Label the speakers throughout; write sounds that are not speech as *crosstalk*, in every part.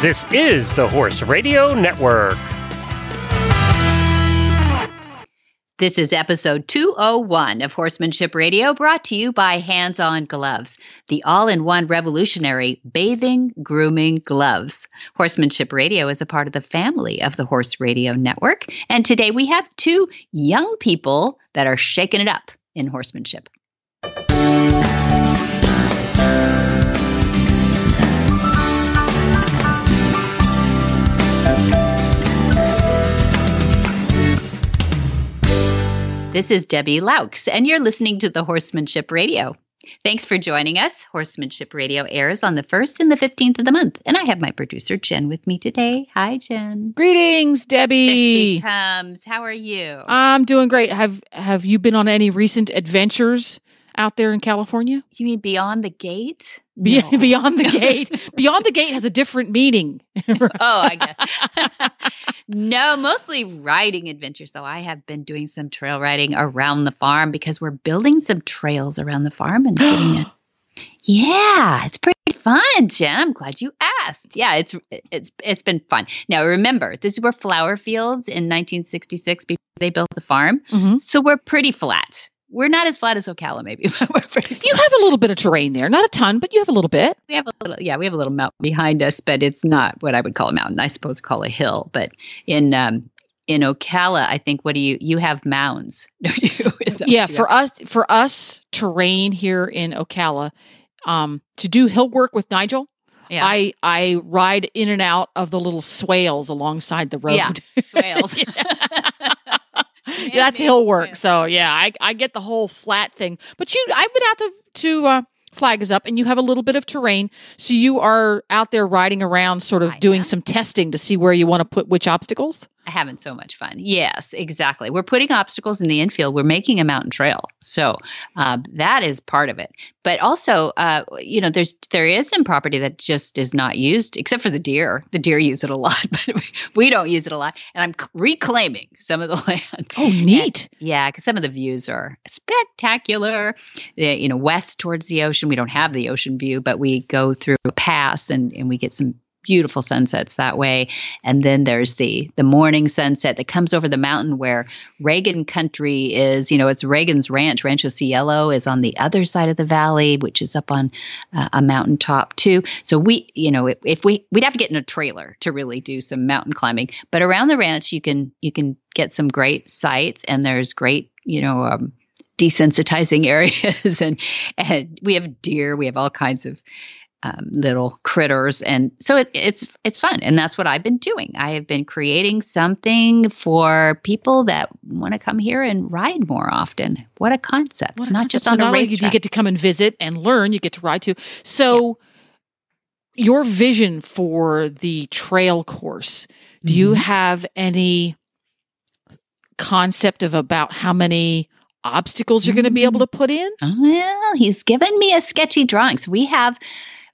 Speaker 1: This is the Horse Radio Network.
Speaker 2: This is episode 201 of Horsemanship Radio, brought to you by Hands On Gloves, the all in one revolutionary bathing, grooming gloves. Horsemanship Radio is a part of the family of the Horse Radio Network. And today we have two young people that are shaking it up in horsemanship. This is Debbie Loucks, and you're listening to the Horsemanship Radio. Thanks for joining us. Horsemanship Radio airs on the 1st and the 15th of the month. And I have my producer, Jen, with me today. Hi, Jen.
Speaker 3: Greetings, Debbie.
Speaker 2: There she comes. How are you?
Speaker 3: I'm doing great. Have Have you been on any recent adventures out there in California?
Speaker 2: You mean Beyond the Gate?
Speaker 3: Be-
Speaker 2: No. *laughs*
Speaker 3: Beyond the Gate. Beyond the Gate has a different meaning. *laughs*
Speaker 2: oh, I guess. *laughs* no, mostly riding adventures, though. I have been doing some trail riding around the farm because we're building some trails around the farm and getting *gasps* it. Yeah, it's pretty fun, Jen. I'm glad you asked. Yeah, it's it's it's been fun. Now remember, these were flower fields in 1966 before they built the farm,
Speaker 3: Mhm.
Speaker 2: so we're pretty flat. We're not as flat as Ocala, maybe, *laughs* but we're pretty.
Speaker 3: You have a little bit of terrain there, not a ton, but you have a little bit.
Speaker 2: We have a little, yeah, we have a little mountain behind us, but it's not what I would call a mountain. I suppose call a hill. But in um, in Ocala, I think what do you you have mounds? *laughs* don't you? *laughs*
Speaker 3: Yeah, for
Speaker 2: have?
Speaker 3: us, for us, terrain here in Ocala, um, to do hill work with Nigel,
Speaker 2: yeah,
Speaker 3: I I ride in and out of the little swales alongside the road.
Speaker 2: Yeah, swales.
Speaker 3: Yeah, that's hill work. So yeah, I I get the whole flat thing. But you, I've been out to to uh, flag is up, and you have a little bit of terrain, so you are out there riding around, sort of
Speaker 2: I
Speaker 3: doing
Speaker 2: am.
Speaker 3: some testing to see where you want to put which obstacles.
Speaker 2: Having so much fun. Yes, exactly. We're putting obstacles in the infield. We're making a mountain trail, so uh, that is part of it. But also, uh, you know, there's there is some property that just is not used, except for the deer. The deer use it a lot, *laughs* but we don't use it a lot. And I'm reclaiming some of the *laughs* land.
Speaker 3: Oh, neat!
Speaker 2: Yeah, because some of the views are spectacular. You know, west towards the ocean, we don't have the ocean view, but we go through a pass and, and we get some beautiful sunsets that way. And then there's the the morning sunset that comes over the mountain where Reagan country is. You know, it's Reagan's ranch. Rancho Cielo is on the other side of the valley, which is up on uh, a mountaintop too. So we, you know, if, if we we'd have to get in a trailer to really do some mountain climbing, but around the ranch you can you can get some great sights and there's great, you know, um, desensitizing *laughs* areas and and we have deer, we have all kinds of um, little critters, and so it, it's it's fun, and that's what I've been doing. I have been creating something for people that want to come here and ride more often. What a concept!
Speaker 3: What a
Speaker 2: not
Speaker 3: concept.
Speaker 2: just
Speaker 3: So
Speaker 2: on a
Speaker 3: not do you get to come and visit and learn, you get to ride too. So, your vision for the trail course, do you
Speaker 2: Mhm.
Speaker 3: have any concept of about how many obstacles you're going to be able to put in?
Speaker 2: Well, he's given me a sketchy drawing. So we have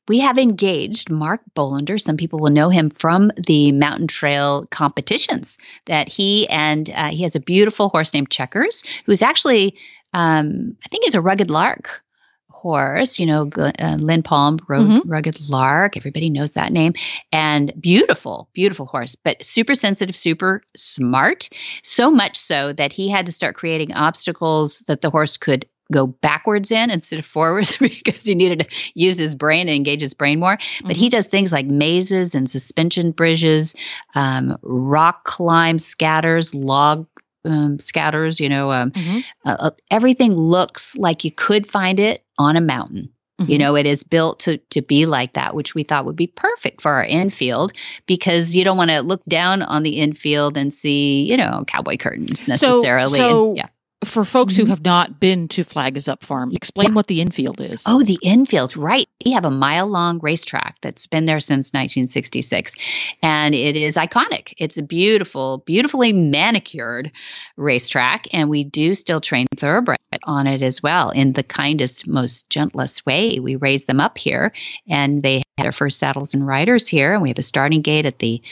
Speaker 2: we have engaged Mark Bolender. Some people will know him from the mountain trail competitions. That he and uh, he has a beautiful horse named Checkers, who's actually um, I think he's a rugged lark horse. You know, uh, Lynn Palm rode
Speaker 3: Mhm.
Speaker 2: rugged lark. Everybody knows that name. And beautiful, beautiful horse, but super sensitive, super smart. So much so that he had to start creating obstacles that the horse could go backwards in instead of forwards *laughs* because he needed to use his brain and engage his brain more. But he does things like mazes and suspension bridges, um, rock climb scatters, log um, scatters, you know, um,
Speaker 3: Mhm.
Speaker 2: uh, uh, everything looks like you could find it on a mountain. You
Speaker 3: Mhm.
Speaker 2: know, it is built to to be like that, which we thought would be perfect for our infield because you don't want to look down on the infield and see, you know, cowboy curtains necessarily. And-
Speaker 3: so-
Speaker 2: yeah.
Speaker 3: For folks who mm-hmm. have not been to Flag is Up Farm, explain what the infield is.
Speaker 2: Oh, the infield, right. We have a mile long racetrack that's been there since 1966. And it is iconic. It's a beautiful, beautifully manicured racetrack. And we do still train thoroughbreds on it as well in the kindest, most gentlest way. We raise them up here, and they had their first saddles and riders here, and we have a starting gate at the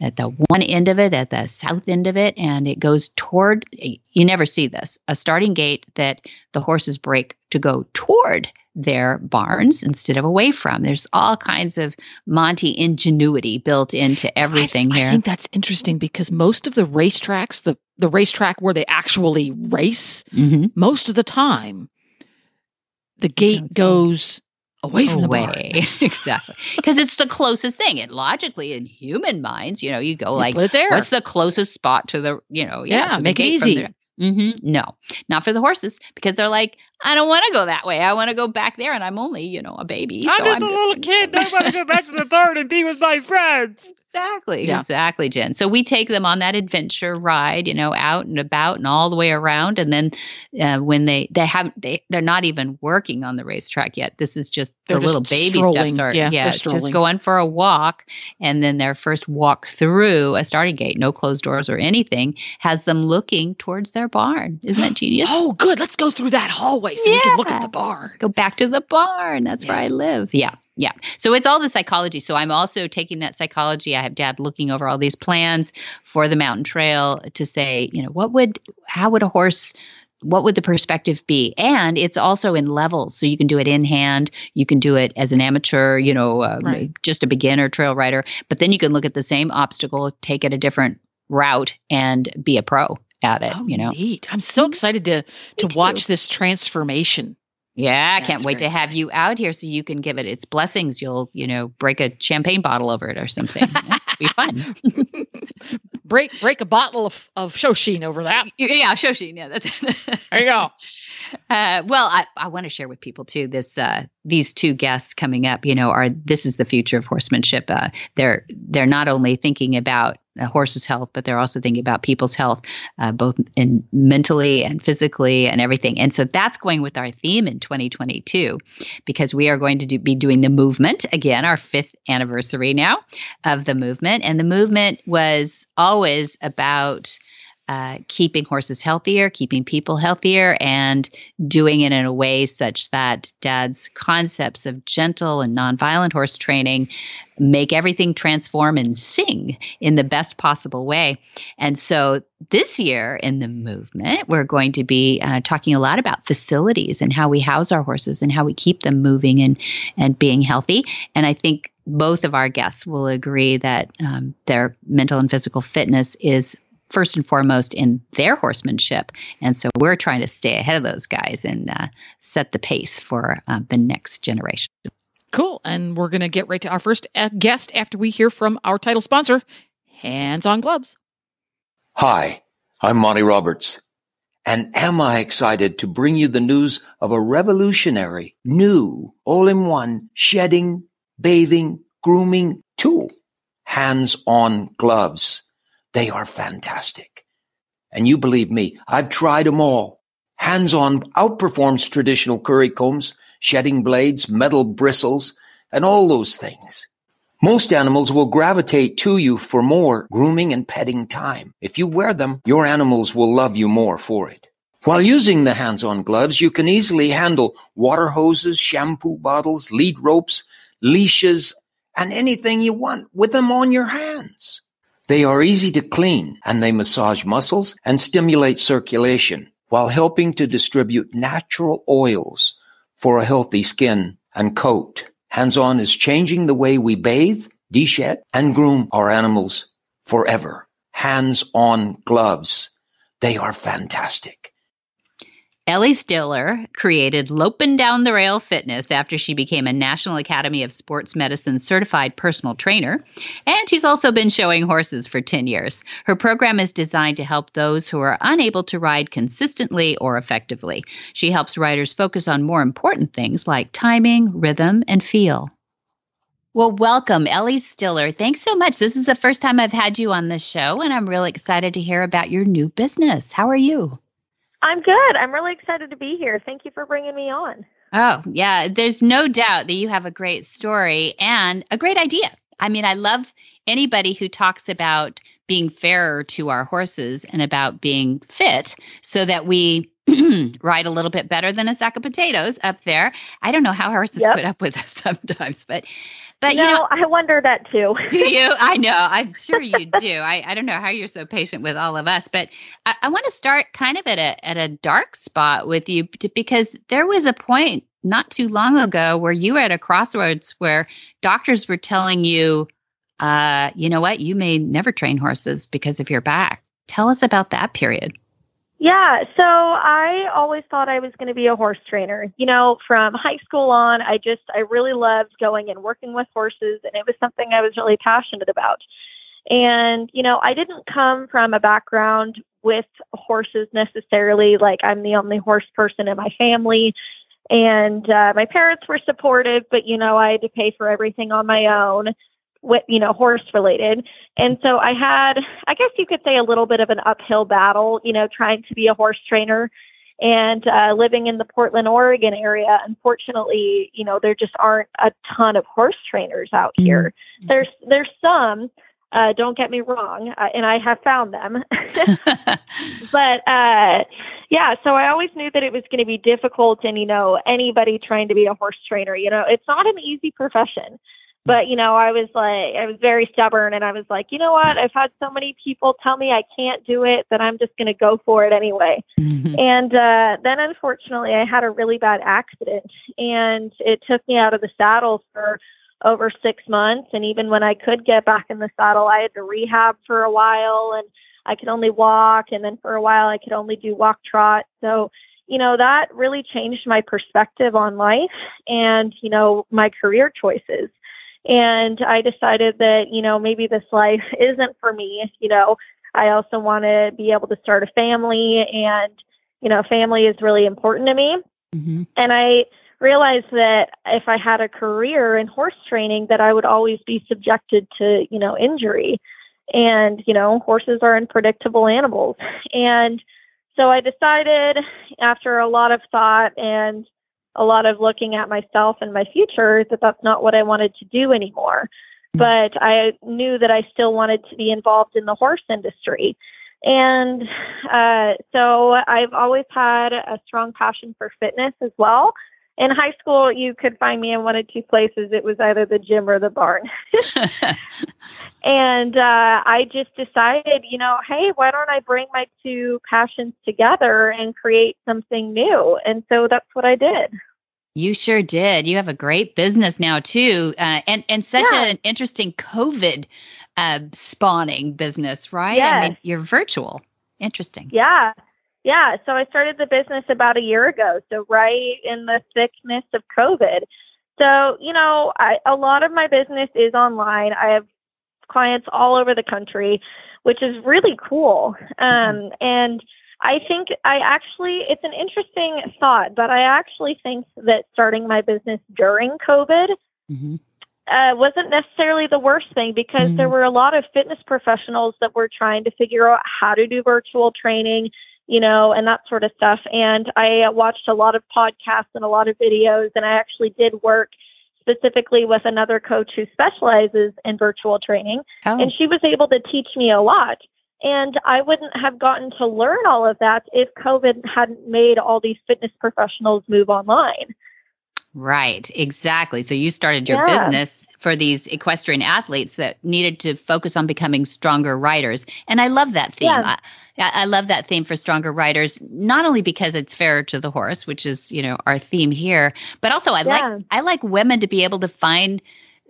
Speaker 2: at the one end of it, at the south end of it, and it goes toward. You never see this a starting gate that the horses break to go toward their barns instead of away from. There's all kinds of Monty ingenuity built into everything
Speaker 3: I,
Speaker 2: here.
Speaker 3: I think that's interesting because most of the racetracks, the the racetrack where they actually race,
Speaker 2: mm-hmm.
Speaker 3: most of the time, the gate goes away from away. the barn. *laughs*
Speaker 2: exactly. Because it's the closest thing. And logically, in human minds, you know, you go
Speaker 3: you
Speaker 2: like, what's the closest spot to the, you know,
Speaker 3: yeah, yeah make it easy.
Speaker 2: Mm-hmm. No, not for the horses because they're like, I don't want to go that way. I want to go back there, and I'm only, you know, a baby.
Speaker 1: I'm so just I'm a little kid. I want to go back to the barn and be with my friends.
Speaker 2: Exactly, yeah. exactly, Jen. So we take them on that adventure ride, you know, out and about and all the way around. And then uh, when they they have they they're not even working on the racetrack yet. This is just they're the just little baby
Speaker 3: strolling.
Speaker 2: steps are
Speaker 3: yeah,
Speaker 2: yeah just going for a walk, and then their first walk through a starting gate, no closed doors or anything, has them looking towards their barn. Isn't that *gasps* genius?
Speaker 3: oh, good. Let's go through that hallway so yeah. we can look at the barn.
Speaker 2: Go back to the barn. That's yeah. where I live. Yeah. Yeah. So it's all the psychology. So I'm also taking that psychology. I have dad looking over all these plans for the mountain trail to say, you know, what would, how would a horse, what would the perspective be? And it's also in levels. So you can do it in hand. You can do it as an amateur, you know, uh, right. just a beginner trail rider. But then you can look at the same obstacle, take it a different route, and be a pro at it.
Speaker 3: Oh,
Speaker 2: you know,
Speaker 3: neat. I'm so excited to to watch this transformation.
Speaker 2: Yeah, I can't wait to have you out here so you can give it its blessings. You'll, you know, break a champagne bottle over it or something. *laughs* be fun. *laughs*
Speaker 3: break break a bottle of, of Shoshin over that.
Speaker 2: Yeah, Shoshin. Yeah, that's *laughs*
Speaker 3: there you go.
Speaker 2: Uh, well, I, I want to share with people too. This uh, these two guests coming up, you know, are this is the future of horsemanship. Uh, they're they're not only thinking about a horse's health, but they're also thinking about people's health, uh, both in mentally and physically and everything. And so that's going with our theme in 2022, because we are going to do, be doing the movement again, our fifth anniversary now of the movement, and the movement was always about uh, keeping horses healthier, keeping people healthier, and doing it in a way such that dad's concepts of gentle and nonviolent horse training make everything transform and sing in the best possible way. And so this year in the movement, we're going to be uh, talking a lot about facilities and how we house our horses and how we keep them moving and, and being healthy. And I think both of our guests will agree that um, their mental and physical fitness is first and foremost in their horsemanship. And so we're trying to stay ahead of those guys and uh, set the pace for uh, the next generation.
Speaker 3: Cool. And we're going to get right to our first uh, guest after we hear from our title sponsor, Hands on Gloves.
Speaker 4: Hi, I'm Monty Roberts. And am I excited to bring you the news of a revolutionary, new, all in one shedding, bathing, grooming tool? Hands on gloves. They are fantastic. And you believe me, I've tried them all. Hands-on outperforms traditional curry combs, shedding blades, metal bristles, and all those things. Most animals will gravitate to you for more grooming and petting time. If you wear them, your animals will love you more for it. While using the hands-on gloves, you can easily handle water hoses, shampoo bottles, lead ropes, leashes, and anything you want with them on your hands. They are easy to clean and they massage muscles and stimulate circulation while helping to distribute natural oils for a healthy skin and coat. Hands-on is changing the way we bathe, deshed, and groom our animals forever. Hands-on gloves. They are fantastic.
Speaker 2: Ellie Stiller created Lopin' Down the Rail Fitness after she became a National Academy of Sports Medicine certified personal trainer, and she's also been showing horses for 10 years. Her program is designed to help those who are unable to ride consistently or effectively. She helps riders focus on more important things like timing, rhythm, and feel. Well, welcome, Ellie Stiller. Thanks so much. This is the first time I've had you on this show, and I'm really excited to hear about your new business. How are you?
Speaker 5: I'm good. I'm really excited to be here. Thank you for bringing me on.
Speaker 2: Oh, yeah. There's no doubt that you have a great story and a great idea. I mean, I love anybody who talks about being fairer to our horses and about being fit so that we *clears throat* ride a little bit better than a sack of potatoes up there. I don't know how horses
Speaker 5: Yep.
Speaker 2: put up with us *laughs* sometimes, but but
Speaker 5: no,
Speaker 2: you know,
Speaker 5: I wonder that too.
Speaker 2: do you? *laughs* I know. I'm sure you do. I, I don't know how you're so patient with all of us, but I, I want to start kind of at a at a dark spot with you because there was a point not too long ago where you were at a crossroads where doctors were telling you, uh, you know what, you may never train horses because of your back. Tell us about that period.
Speaker 5: Yeah, so I always thought I was going to be a horse trainer. You know, from high school on, I just I really loved going and working with horses and it was something I was really passionate about. And, you know, I didn't come from a background with horses necessarily like I'm the only horse person in my family. And uh, my parents were supportive, but you know, I had to pay for everything on my own, with you know, horse related. And so I had, I guess you could say, a little bit of an uphill battle, you know, trying to be a horse trainer and uh, living in the Portland, Oregon area. Unfortunately, you know, there just aren't a ton of horse trainers out here. There's there's some. Uh, don't get me wrong, uh, and I have found them. *laughs* *laughs* but uh, yeah, so I always knew that it was going to be difficult, and you know, anybody trying to be a horse trainer, you know, it's not an easy profession. But you know, I was like, I was very stubborn, and I was like, you know what? I've had so many people tell me I can't do it that I'm just going to go for it anyway. And uh, then, unfortunately, I had a really bad accident, and it took me out of the saddle for over six months. And even when I could get back in the saddle, I had to rehab for a while, and I could only walk. And then for a while, I could only do walk trot. So, you know, that really changed my perspective on life and, you know, my career choices. And I decided that, you know, maybe this life *laughs* isn't for me. You know, I also want to be able to start a family, and, you know, family is really important to me.
Speaker 2: Mhm.
Speaker 5: And I realized that if I had a career in horse training, that I would always be subjected to, you know, injury. And, you know, horses are unpredictable animals. And so I decided after a lot of thought and a lot of looking at myself and my future that that's not what I wanted to do anymore. But I knew that I still wanted to be involved in the horse industry. And uh, so I've always had a strong passion for fitness as well. In high school, you could find me in one of two places. It was either the gym or the barn. *laughs* And uh, I just decided, you know, hey, why don't I bring my two passions together and create something new? And so that's what I did.
Speaker 2: You sure did. You have a great business now too, uh, and and such
Speaker 5: Yeah.
Speaker 2: an interesting COVID uh, spawning business, right? I mean, you're virtual. Interesting.
Speaker 5: Yeah. Yeah. So I started the business about a year ago. So, right in the thickness of COVID. So, you know, I, a lot of my business is online. I have clients all over the country, which is really cool. Um, and I think I actually, it's an interesting thought, but I actually think that starting my business during COVID
Speaker 2: hmm
Speaker 5: uh, wasn't necessarily the worst thing because
Speaker 2: Mm.
Speaker 5: there were a lot of fitness professionals that were trying to figure out how to do virtual training, you know, and that sort of stuff. And I watched a lot of podcasts and a lot of videos, and I actually did work specifically with another coach who specializes in virtual training,
Speaker 2: Oh,
Speaker 5: and she was able to teach me a lot. And I wouldn't have gotten to learn all of that if COVID hadn't made all these fitness professionals move online.
Speaker 2: right. Exactly. So you started your
Speaker 5: Yeah.
Speaker 2: business for these equestrian athletes that needed to focus on becoming stronger riders, and I love that theme.
Speaker 5: Yeah.
Speaker 2: I, I love that theme for stronger riders, not only because it's fair to the horse, which is you know our theme here, but also I
Speaker 5: Yeah.
Speaker 2: like I like women to be able to find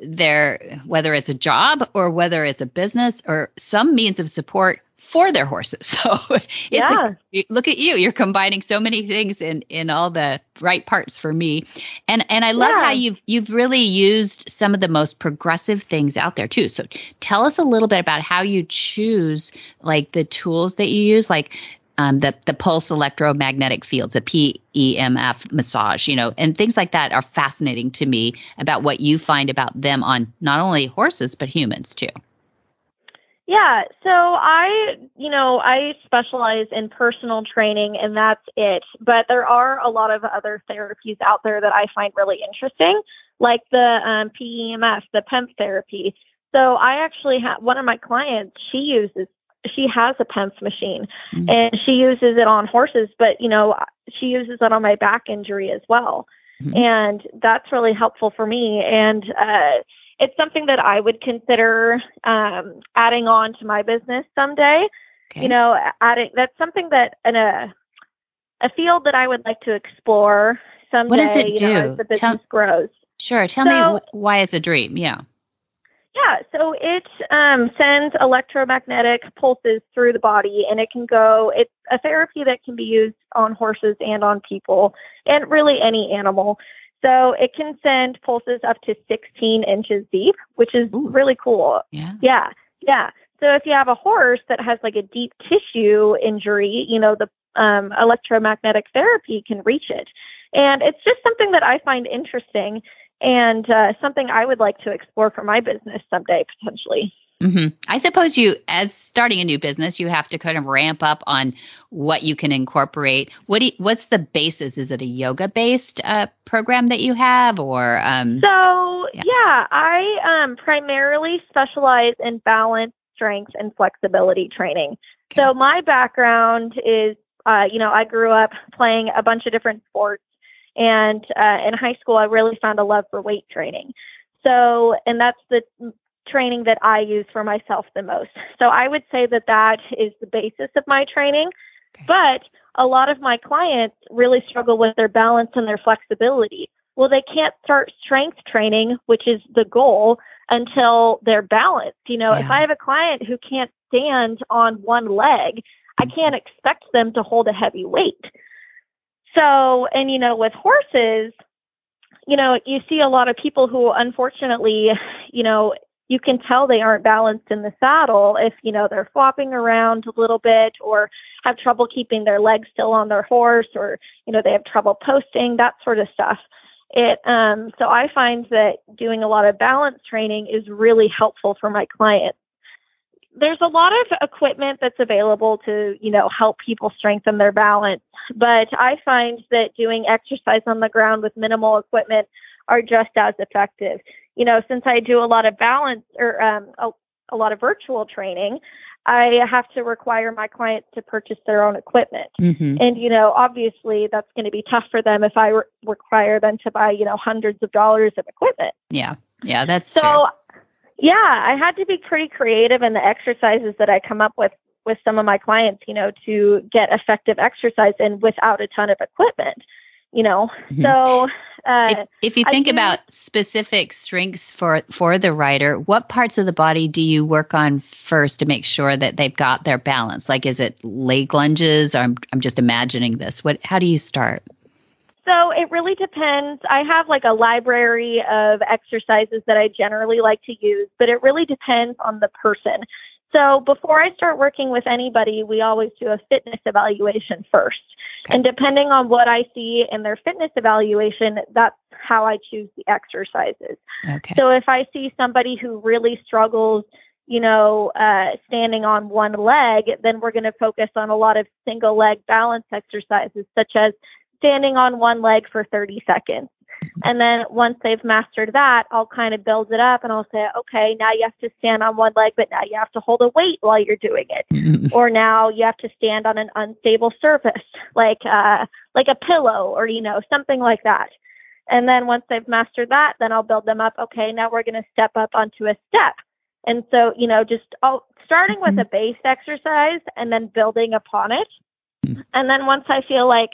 Speaker 2: their whether it's a job or whether it's a business or some means of support for their horses. *laughs* So it's
Speaker 5: Yeah.
Speaker 2: a, look at you, you're combining so many things in in all the right parts for me. And and I love
Speaker 5: Yeah.
Speaker 2: how you've you've really used some of the most progressive things out there too. So tell us a little bit about how you choose like the tools that you use like um, the the pulse electromagnetic fields, the PEMF massage, you know, and things like that are fascinating to me about what you find about them on not only horses but humans too.
Speaker 5: Yeah, so I, you know, I specialize in personal training and that's it. But there are a lot of other therapies out there that I find really interesting, like the um, PEMF, the PEMF therapy. So I actually have one of my clients, she uses she has a PEMF machine
Speaker 2: Mm.
Speaker 5: and she uses it on horses, but you know, she uses it on my back injury as well.
Speaker 2: Mhm.
Speaker 5: And that's really helpful for me. And uh, it's something that I would consider um, adding on to my business someday.
Speaker 2: Okay.
Speaker 5: You know, adding that's something that in a a field that I would like to explore someday.
Speaker 2: does it
Speaker 5: you know, as the business
Speaker 2: Tell-
Speaker 5: grows?
Speaker 2: Sure. Tell me wh- why it's a dream. Yeah.
Speaker 5: Yeah, so it um, sends electromagnetic pulses through the body, and it can go. It's a therapy that can be used on horses and on people, and really any animal. So it can send pulses up to 16 inches deep, which is
Speaker 2: Ooh.
Speaker 5: really cool.
Speaker 2: Yeah.
Speaker 5: Yeah, yeah. So if you have a horse that has like a deep tissue injury, you know, the um, electromagnetic therapy can reach it. And it's just something that I find interesting and uh, something I would like to explore for my business someday, potentially.
Speaker 2: Hmm I suppose you, as starting a new business, you have to kind of ramp up on what you can incorporate. What do you, what's the basis? Is it a yoga based uh, program that you have, or um,
Speaker 5: So,
Speaker 2: Yeah.
Speaker 5: yeah, I um, primarily specialize in balance, strength, and flexibility training. So, my background is, uh, you know, I grew up playing a bunch of different sports. And uh, in high school, I really found a love for weight training. So, and that's the training that I use for myself the most. So, I would say that that is the basis of my training.
Speaker 2: Okay.
Speaker 5: But a lot of my clients really struggle with their balance and their flexibility. Well, they can't start strength training, which is the goal, until they're balanced. You know, if I have a client who can't stand on one leg, I mm-hmm. can't expect them to hold a heavy weight. So, and you know, with horses, you know, you see a lot of people who unfortunately, you know, you can tell they aren't balanced in the saddle if, you know, they're flopping around a little bit or have trouble keeping their legs still on their horse or, you know, they have trouble posting, that sort of stuff. It um so I find that doing a lot of balance training is really helpful for my clients. There's a lot of equipment that's available to, you know, help people strengthen their balance, but I find that doing exercise on the ground with minimal equipment are just as effective. You know, since I do a lot of balance or um, a, a lot of virtual training, I have to require my clients to purchase their own equipment.
Speaker 2: mhm.
Speaker 5: And, you know, obviously that's going to be tough for them if I re- require them to buy, you know, hundreds of dollars of equipment.
Speaker 2: yeah, yeah, that's
Speaker 5: So,
Speaker 2: true.
Speaker 5: yeah, I had to be pretty creative in the exercises that I come up with with some of my clients, you know, to get effective exercise in without a ton of equipment, you know.
Speaker 2: Mhm.
Speaker 5: So, uh,
Speaker 2: if, if you think
Speaker 5: do-
Speaker 2: about specific strengths for for the rider, what parts of the body do you work on first to make sure that they've got their balance? Like, is it leg lunges? Or I'm I'm just imagining this. What? How do you start?
Speaker 5: So it really depends. I have like a library of exercises that I generally like to use, but it really depends on the person. So before I start working with anybody, we always do a fitness evaluation first.
Speaker 2: Okay.
Speaker 5: And depending on what I see in their fitness evaluation, that's how I choose the exercises.
Speaker 2: Okay.
Speaker 5: So if I see somebody who really struggles, you know, uh, standing on one leg, then we're going to focus on a lot of single leg balance exercises, such as standing on one leg for 30 seconds. And then once they've mastered that, I'll kind of build it up and I'll say, okay, now you have to stand on one leg, but now you have to hold a weight while you're doing it.
Speaker 2: Mhm.
Speaker 5: Or now you have to stand on an unstable surface, *laughs* like uh, like a pillow or you know something like that. And then once they've mastered that, then I'll build them up. Okay, now we're going to step up onto a step. And so you know, just oh, starting with
Speaker 2: Mhm.
Speaker 5: a base exercise and then building upon it.
Speaker 2: Mhm.
Speaker 5: And then once I feel like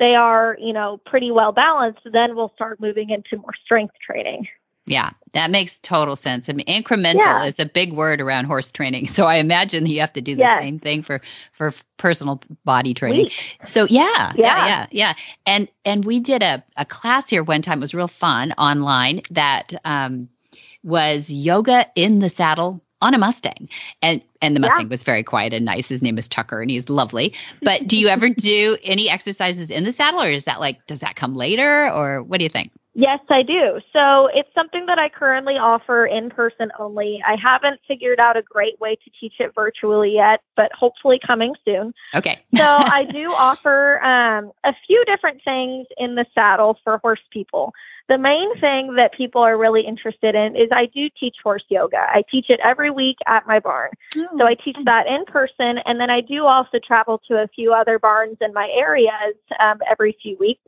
Speaker 5: they are, you know, pretty well balanced, then we'll start moving into more strength training.
Speaker 2: Yeah, that makes total sense. I mean, incremental
Speaker 5: Yeah.
Speaker 2: is a big word around horse training, *laughs* so I imagine you have to do the
Speaker 5: Yes.
Speaker 2: same thing for for personal body training.
Speaker 5: Sweet.
Speaker 2: So yeah, yeah,
Speaker 5: Yeah.
Speaker 2: yeah, yeah. And and we did a, a class here one time. It was real fun online that um, was yoga in the saddle on a Mustang. And and the
Speaker 5: Yeah.
Speaker 2: Mustang was very quiet and nice. His name is Tucker and he's lovely. But do you ever *laughs* do any exercises in the saddle or is that like does that come later or what do you think?
Speaker 5: Yes, I do. So it's something that I currently offer in person only. I haven't figured out a great way to teach it virtually yet, but hopefully coming soon.
Speaker 2: Okay. *laughs*
Speaker 5: so I do offer um, a few different things in the saddle for horse people. The main thing that people are really interested in is I do teach horse yoga. I teach it every week at my barn. So I teach that in person, and then I do also travel to a few other barns in my areas um, every few weeks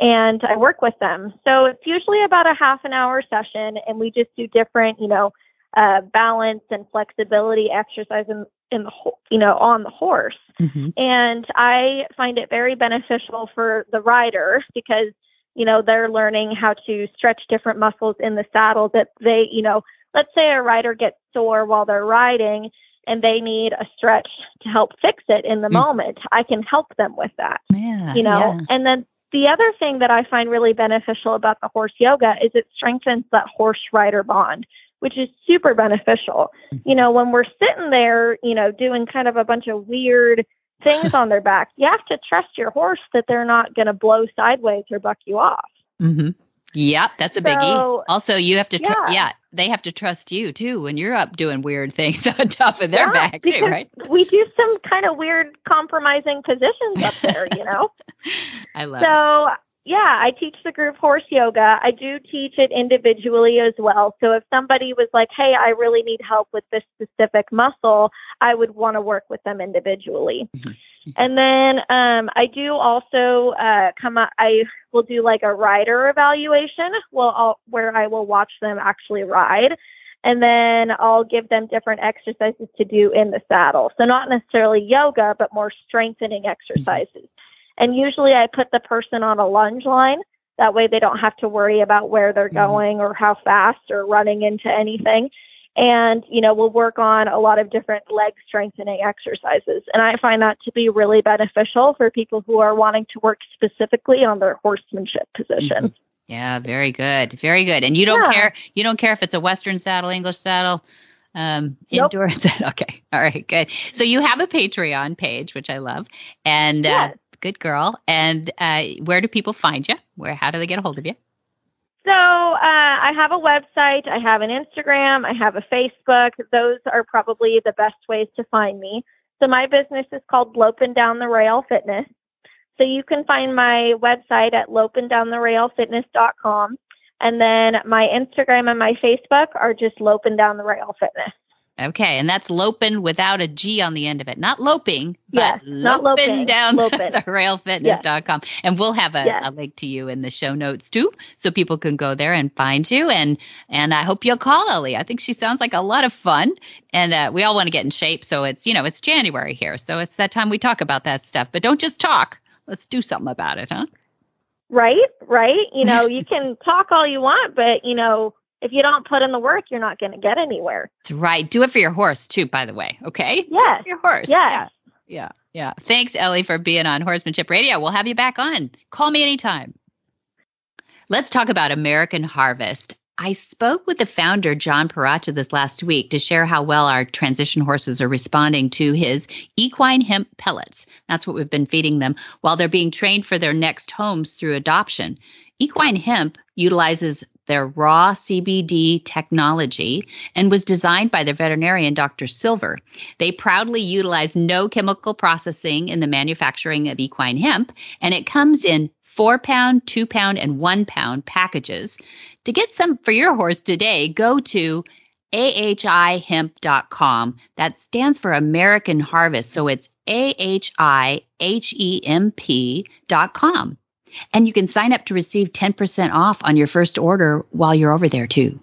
Speaker 5: and I work with them. So it's usually about a half an hour session, and we just do different, you know, uh, balance and flexibility exercise in, in the ho- you know on the horse.
Speaker 2: Mm-hmm.
Speaker 5: And I find it very beneficial for the rider because you know they're learning how to stretch different muscles in the saddle that they you know let's say a rider gets sore while they're riding and they need a stretch to help fix it in the
Speaker 2: Mm.
Speaker 5: moment i can help them with that
Speaker 2: Yeah.
Speaker 5: you know
Speaker 2: yeah.
Speaker 5: and then the other thing that i find really beneficial about the horse yoga is it strengthens that horse rider bond which is super beneficial you know when we're sitting there you know doing kind of a bunch of weird things on their back you have to trust your horse that they're not going to blow sideways or buck you off
Speaker 2: Mm-hmm. Yep, that's a biggie. Also, you have to, tr- yeah.
Speaker 5: Yeah.
Speaker 2: they have to trust you too when you're up doing weird things *laughs* on top of their
Speaker 5: Yeah,
Speaker 2: back, too, right?
Speaker 5: we do some kind of weird compromising positions up *laughs* there you know
Speaker 2: I love it.
Speaker 5: So, yeah, I teach the group horse yoga. I do teach it individually as well. So, if somebody was like, hey, I really need help with this specific muscle, I would want to work with them individually.
Speaker 2: Mhm.
Speaker 5: And then um, I do also uh, come up, I will do like a rider evaluation well, I'll, where I will watch them actually ride. And then I'll give them different exercises to do in the saddle. So, not necessarily yoga, but more strengthening exercises. And usually I put the person on a lunge line. That way they don't have to worry about where they're
Speaker 2: Mhm.
Speaker 5: going or how fast or running into anything. And, you know, we'll work on a lot of different leg strengthening exercises. And I find that to be really beneficial for people who are wanting to work specifically on their horsemanship position.
Speaker 2: Yeah, very good, very good. And you don't
Speaker 5: Yeah.
Speaker 2: care, you don't care if it's a Western saddle, English saddle, um,
Speaker 5: Nope.
Speaker 2: indoor *laughs* saddle. Okay, all right, good. So you have a Patreon page, which I love, and uh, good girl. And uh, where do people find you? Where? How do they get a hold of you?
Speaker 5: So uh, I have a website, I have an Instagram, I have a Facebook. Those are probably the best ways to find me. So my business is called Lopin Down the Rail Fitness. So you can find my website at lopindowntherailfitness.com. And then my Instagram and my Facebook are just Lopin Down the Rail Fitness.
Speaker 2: Okay, and that's loping without a G on the end of it. Not loping, but
Speaker 5: Yes, not
Speaker 2: loping
Speaker 5: loping,
Speaker 2: down *laughs*
Speaker 5: loping.
Speaker 2: the railfitness.com. And we'll have a,
Speaker 5: Yes.
Speaker 2: a link to you in the show notes too, so people can go there and find you. And and I hope you'll call Ellie. I think she sounds like a lot of fun. And uh, we all want to get in shape. So it's, you know, it's January here. So it's that time we talk about that stuff. But don't just talk. Let's do something about it, huh?
Speaker 5: Right? Right? You know, you can talk all you want, but, you know, if you don't put in the work, you're not going to get anywhere.
Speaker 2: That's right. Do it for your horse too, by the way. Okay?
Speaker 5: Yes.
Speaker 2: For your horse.
Speaker 5: Yeah.
Speaker 2: Yeah, yeah. Thanks, Ellie, for being on Horsemanship Radio. We'll have you back on. Call me anytime. Let's talk about American Harvest. I spoke with the founder, John Paracha, this last week to share how well our transition horses are responding to his equine hemp pellets. That's what we've been feeding them while they're being trained for their next homes through adoption. Equine hemp utilizes their raw CBD technology and was designed by their veterinarian, Dr. Silver. They proudly utilize no chemical processing in the manufacturing of equine hemp, and it comes in four pound, two pound, and one pound packages. To get some for your horse today, go to ahihemp.com. That stands for American Harvest. So it's A And you can sign up to receive 10% off on your first order while you're over there, too.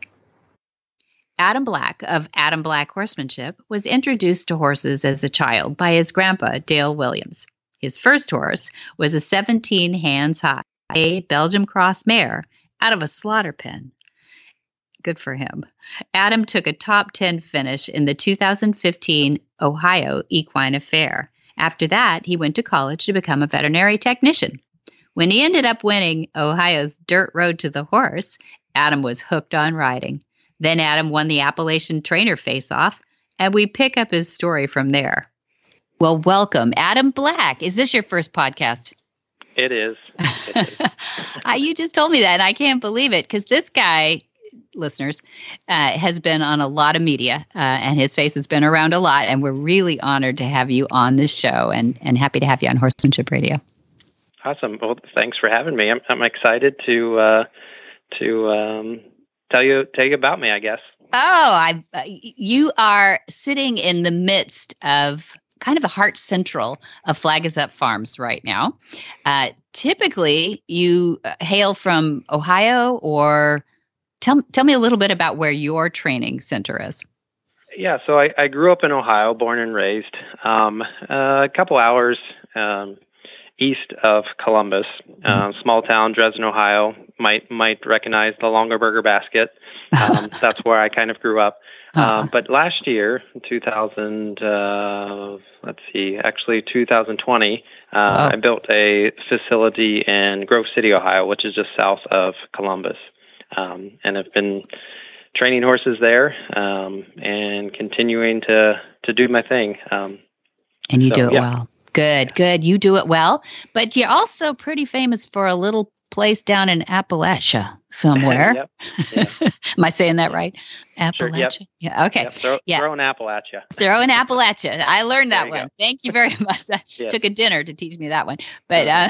Speaker 2: Adam Black of Adam Black Horsemanship was introduced to horses as a child by his grandpa, Dale Williams. His first horse was a 17 hands high a Belgium cross mare out of a slaughter pen. Good for him. Adam took a top 10 finish in the 2015 Ohio Equine Affaire. After that, he went to college to become a veterinary technician. When he ended up winning Ohio's Dirt Road to the Horse, Adam was hooked on riding. Then Adam won the Appalachian Trainer Face Off, and we pick up his story from there. Well, welcome, Adam Black. Is this your first podcast?
Speaker 6: It is. *laughs* It is.
Speaker 2: Uh, you just told me that, and I can't believe it because this guy, listeners, uh, has been on a lot of media, uh, and his face has been around a lot. And we're really honored to have you on this show, and and happy to have you on Horsemanship Radio.
Speaker 6: Awesome. Well, thanks for having me. I'm, I'm excited to uh, to um, tell you tell you about me. I guess.
Speaker 2: Oh, I uh, you are sitting in the midst of kind of the heart central of Flag is Up Farms right now. Uh, typically, you uh, hail from Ohio, or tell tell me a little bit about where your training center is.
Speaker 6: Yeah, so I, I grew up in Ohio, born and raised, um, uh, a couple hours um, east of Columbus, uh, small town, Dresden, Ohio. Might might recognize the Longaberger Basket. Um, *laughs* that's where I kind of grew up.
Speaker 2: Uh-huh.
Speaker 6: Um, but last year, 2000, uh, let's see, actually 2020, uh,
Speaker 2: Wow.
Speaker 6: I built a facility in Grove City, Ohio, which is just south of Columbus, um, and I've been training horses there um, and continuing to to do my thing. Um,
Speaker 2: And you
Speaker 6: So,
Speaker 2: do it
Speaker 6: yeah.
Speaker 2: well. Good, good. You do it well. But you're also pretty famous for a little place down in Appalachia somewhere. *laughs*
Speaker 6: yep, *laughs*
Speaker 2: Am I saying that right?
Speaker 6: Sure, yep.
Speaker 2: Appalachia. Yeah. Okay.
Speaker 6: throw,
Speaker 2: Yeah.
Speaker 6: throw an apple at you.
Speaker 2: Throw in Appalachia. I learned that one.
Speaker 6: go.
Speaker 2: Thank you very *laughs* much. I
Speaker 6: Yeah.
Speaker 2: took a dinner to teach me that one. But uh,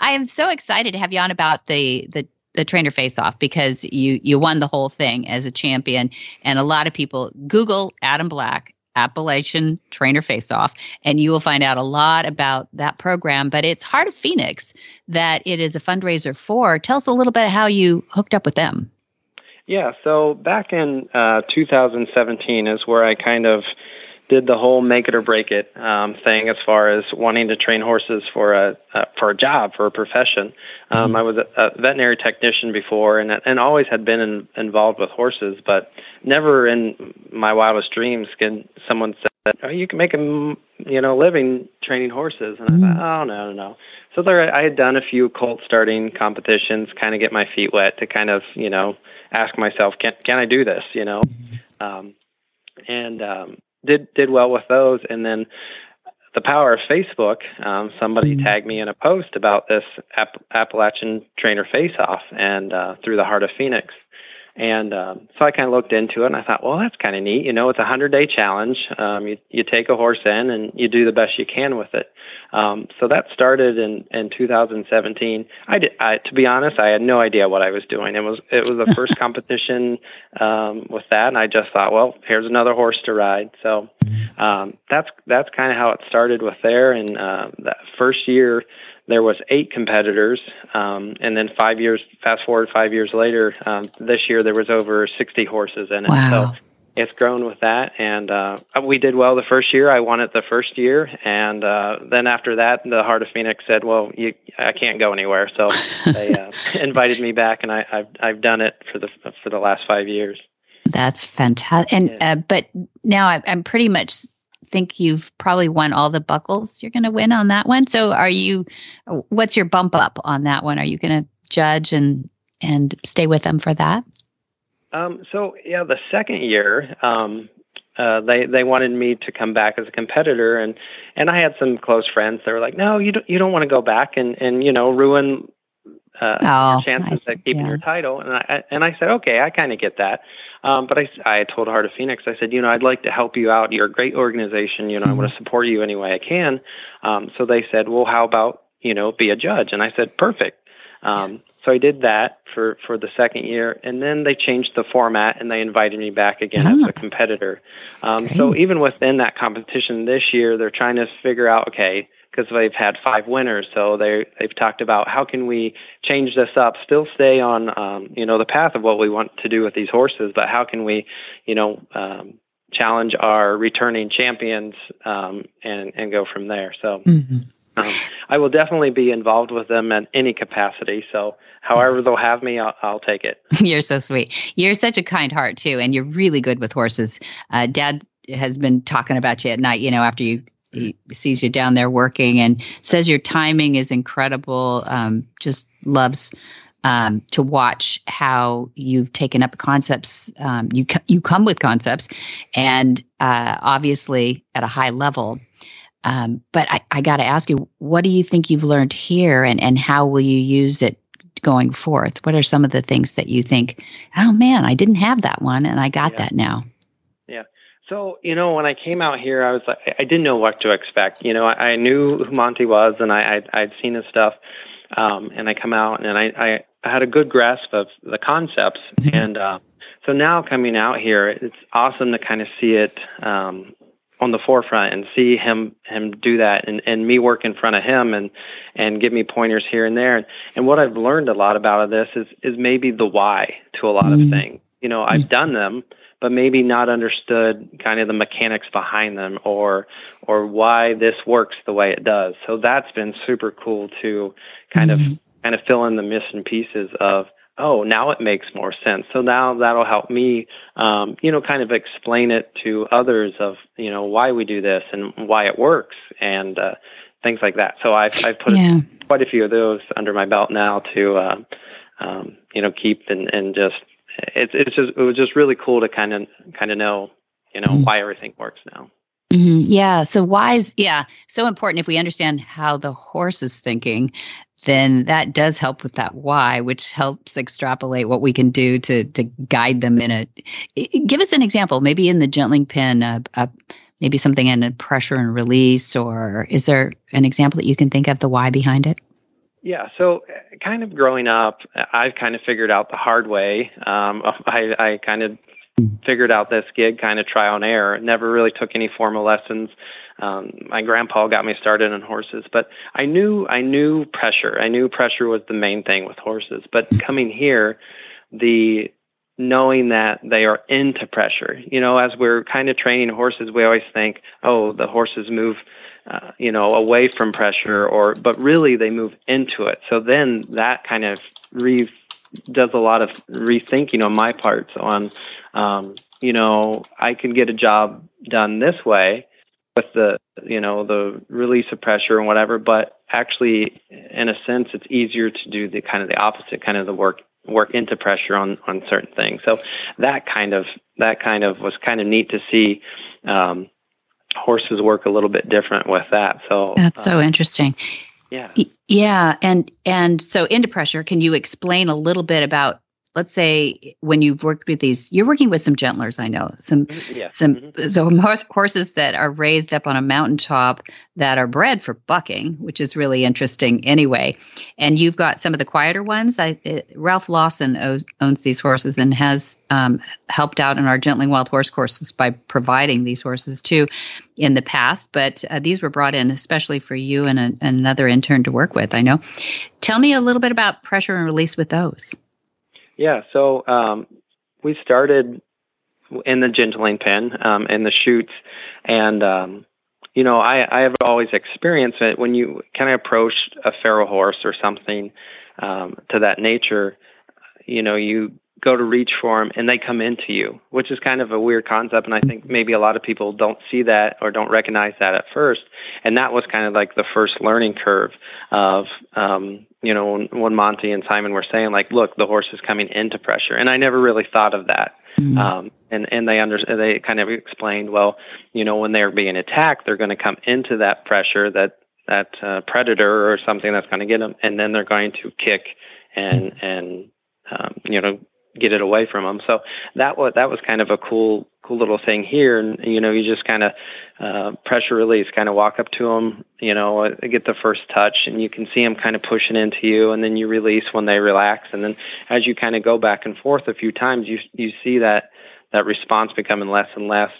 Speaker 2: I am so excited to have you on about the the the trainer face off because you you won the whole thing as a champion and a lot of people google adam black appalachian trainer face off and you will find out a lot about that program but it's heart of phoenix that it is a fundraiser for. Tell us a little bit how you hooked up with them.
Speaker 6: Yeah, so back in uh, 2017 is where I kind of did the whole make it or break it um, thing as far as wanting to train horses for a uh, for a job for a profession. Um, I was a, a veterinary technician before, and and always had been in, involved with horses, but never in my wildest dreams can someone say, "Oh, you can make a you know living training horses," and I thought, "Oh no, no, no." So there, I had done a few colt starting competitions, kind of get my feet wet to kind of you know ask myself, can can I do this? You know, um, and um, did did well with those, and then the power of Facebook. Um, somebody tagged me in a post about this App- Appalachian Trainer Face Off, and uh, through the Heart of Phoenix. And um, so I kind of looked into it, and I thought, well, that's kind of neat. You know, it's a hundred day challenge. Um, you you take a horse in, and you do the best you can with it. Um, so that started in, in 2017. I did, I, to be honest, I had no idea what I was doing. It was it was the *laughs* first competition um, with that, and I just thought, well, here's another horse to ride. So um, that's that's kind of how it started with there. And uh, that first year, there was eight competitors, um, and then five years, fast forward five years later, um, this year there was over 60 horses in it.
Speaker 2: Wow.
Speaker 6: So it's grown with that, and uh, we did well the first year. I won it the first year, and uh, then after that, the Heart of Phoenix said, "Well, you, I can't go anywhere," so *laughs* they uh, invited me back, and I, I've I've done it for the for the last five years.
Speaker 2: That's fantastic. And
Speaker 6: Yeah.
Speaker 2: uh, but now I, I'm pretty much think you've probably won all the buckles you're going to win on that one. So are you? What's your bump up on that one? Are you going to judge and and stay with them for that?
Speaker 6: Um, so yeah, the second year, um, uh, they they wanted me to come back as a competitor, and and I had some close friends. that were like, "No, you don't you don't want to go back and and you know ruin uh,
Speaker 2: Oh,
Speaker 6: your chances
Speaker 2: I
Speaker 6: at keeping
Speaker 2: yeah.
Speaker 6: your title." And I and I said, "Okay, I kind of get that." Um, but I I told Heart of Phoenix, I said, "You know, I'd like to help you out. You're a great organization. You know, I want to support you any way I can." Um, so they said, "Well, how about you know be a judge?" And I said, "Perfect." Um, so I did that for, for the second year, and then they changed the format and they invited me back again
Speaker 2: Ah.
Speaker 6: as a competitor. Um, so even within that competition this year, they're trying to figure out okay because they've had five winners, so they they've talked about how can we change this up, still stay on um, you know the path of what we want to do with these horses, but how can we you know um, challenge our returning champions um, and and go from there. So. Um, I will definitely be involved with them in any capacity. So, however they'll have me, I'll, I'll take it. *laughs*
Speaker 2: You're so sweet. You're such a kind heart too, and you're really good with horses. Uh, Dad has been talking about you at night. You know, after you he sees you down there working, and says your timing is incredible. Um, just loves um, to watch how you've taken up concepts. Um, you you come with concepts, and uh, obviously at a high level. Um, but I, I got to ask you, what do you think you've learned here, and and how will you use it going forth? What are some of the things that you think, oh man, I didn't have that one, and I got
Speaker 6: Yeah.
Speaker 2: that now? Yeah.
Speaker 6: So, you know, when I came out here, I was like, I didn't know what to expect. You know, I, I knew who Monty was and I, I'd, I'd seen his stuff. Um, and I come out and I, I, I had a good grasp of the concepts. And uh, so now coming out here, it's awesome to kind of see it um, on the forefront and see him him do that and, and me work in front of him and and give me pointers here and there. And and what I've learned a lot about of this is is maybe the why to a lot
Speaker 2: Mhm.
Speaker 6: of things. You know, I've done them, but maybe not understood kind of the mechanics behind them or or why this works the way it does. So that's been super cool to kind of
Speaker 2: Mhm.
Speaker 6: kind of fill in the missing pieces of oh now it makes more sense so now that'll help me um, you know kind of explain it to others of you know why we do this and why it works and uh, things like that so i've, I've put
Speaker 2: Yeah.
Speaker 6: quite a few of those under my belt now to uh, um, you know keep and, and just it's it's just it was just really cool to kind of kind of know you know
Speaker 2: Mm.
Speaker 6: why everything works now
Speaker 2: Mhm. Yeah. So why is yeah so important if we understand how the horse is thinking, then that does help with that why, which helps extrapolate what we can do to to guide them in a. i- Give us an example, maybe in the gentling pin, uh, uh, maybe something in a pressure and release, or is there an example that you can think of the why behind it?
Speaker 6: Yeah, so kind of growing up, I've kind of figured out the hard way. Um, *laughs* I, I kind of figured out this gig kind of trial and error. Never really took any formal lessons. Um, my grandpa got me started on horses, but I knew I knew pressure. I knew pressure was the main thing with horses. But coming here, the knowing that they are into pressure. You know, as we're kind of training horses, we always think, oh, the horses move uh, you know, away from pressure, or but really they move into it. So then that kind of re does a lot of rethinking on my part so on, um, you know, I can get a job done this way with the you know the release of pressure and whatever, but actually, in a sense, it's easier to do the kind of the opposite, kind of the work work into pressure on on certain things. So that kind of that kind of was kind of neat to see. Um, horses work a little bit different with that. So
Speaker 2: That's so
Speaker 6: uh,
Speaker 2: interesting.
Speaker 6: Yeah.
Speaker 2: Yeah, and and so into pressure, can you explain a little bit about let's say when you've worked with these you're working with some gentlers, I know. Some
Speaker 6: Yeah.
Speaker 2: some
Speaker 6: Mhm.
Speaker 2: so *laughs* horse, horses that are raised up on a mountaintop that are bred for bucking, which is really interesting anyway. And you've got some of the quieter ones. I uh, Ralph Lawson owns, owns these horses and has um, helped out in our gentling wild horse courses by providing these horses too in the past. But uh, these were brought in especially for you and, a, and another intern to work with. I know. Tell me a little bit about pressure and release with those.
Speaker 6: Yeah. So um, we started in the gentling pen um, in the chutes, and um, you know, I, I have always experienced it when you kind of approach a feral horse or something um, to that nature. You know, you go to reach for them and they come into you, which is kind of a weird concept. And I think maybe a lot of people don't see that or don't recognize that at first. And that was kind of like the first learning curve of, um, you know, when, when Monty and Simon were saying, like, look, the horse is coming into pressure. And I never really thought of that.
Speaker 2: Mm.
Speaker 6: Um, and, and they under, they kind of explained, well, you know, when they're being attacked, they're going to come into that pressure, that, that uh, predator or something that's going to get them. And then they're going to kick and, and, um, you know, get it away from them. So that was that was kind of a cool cool little thing here. And you know, you just kind of uh, pressure release, kind of walk up to them, you know, uh, get the first touch, and you can see them kind of pushing into you, and then you release when they relax, and then as you kind of go back and forth a few times, you you see that that response becoming less and less.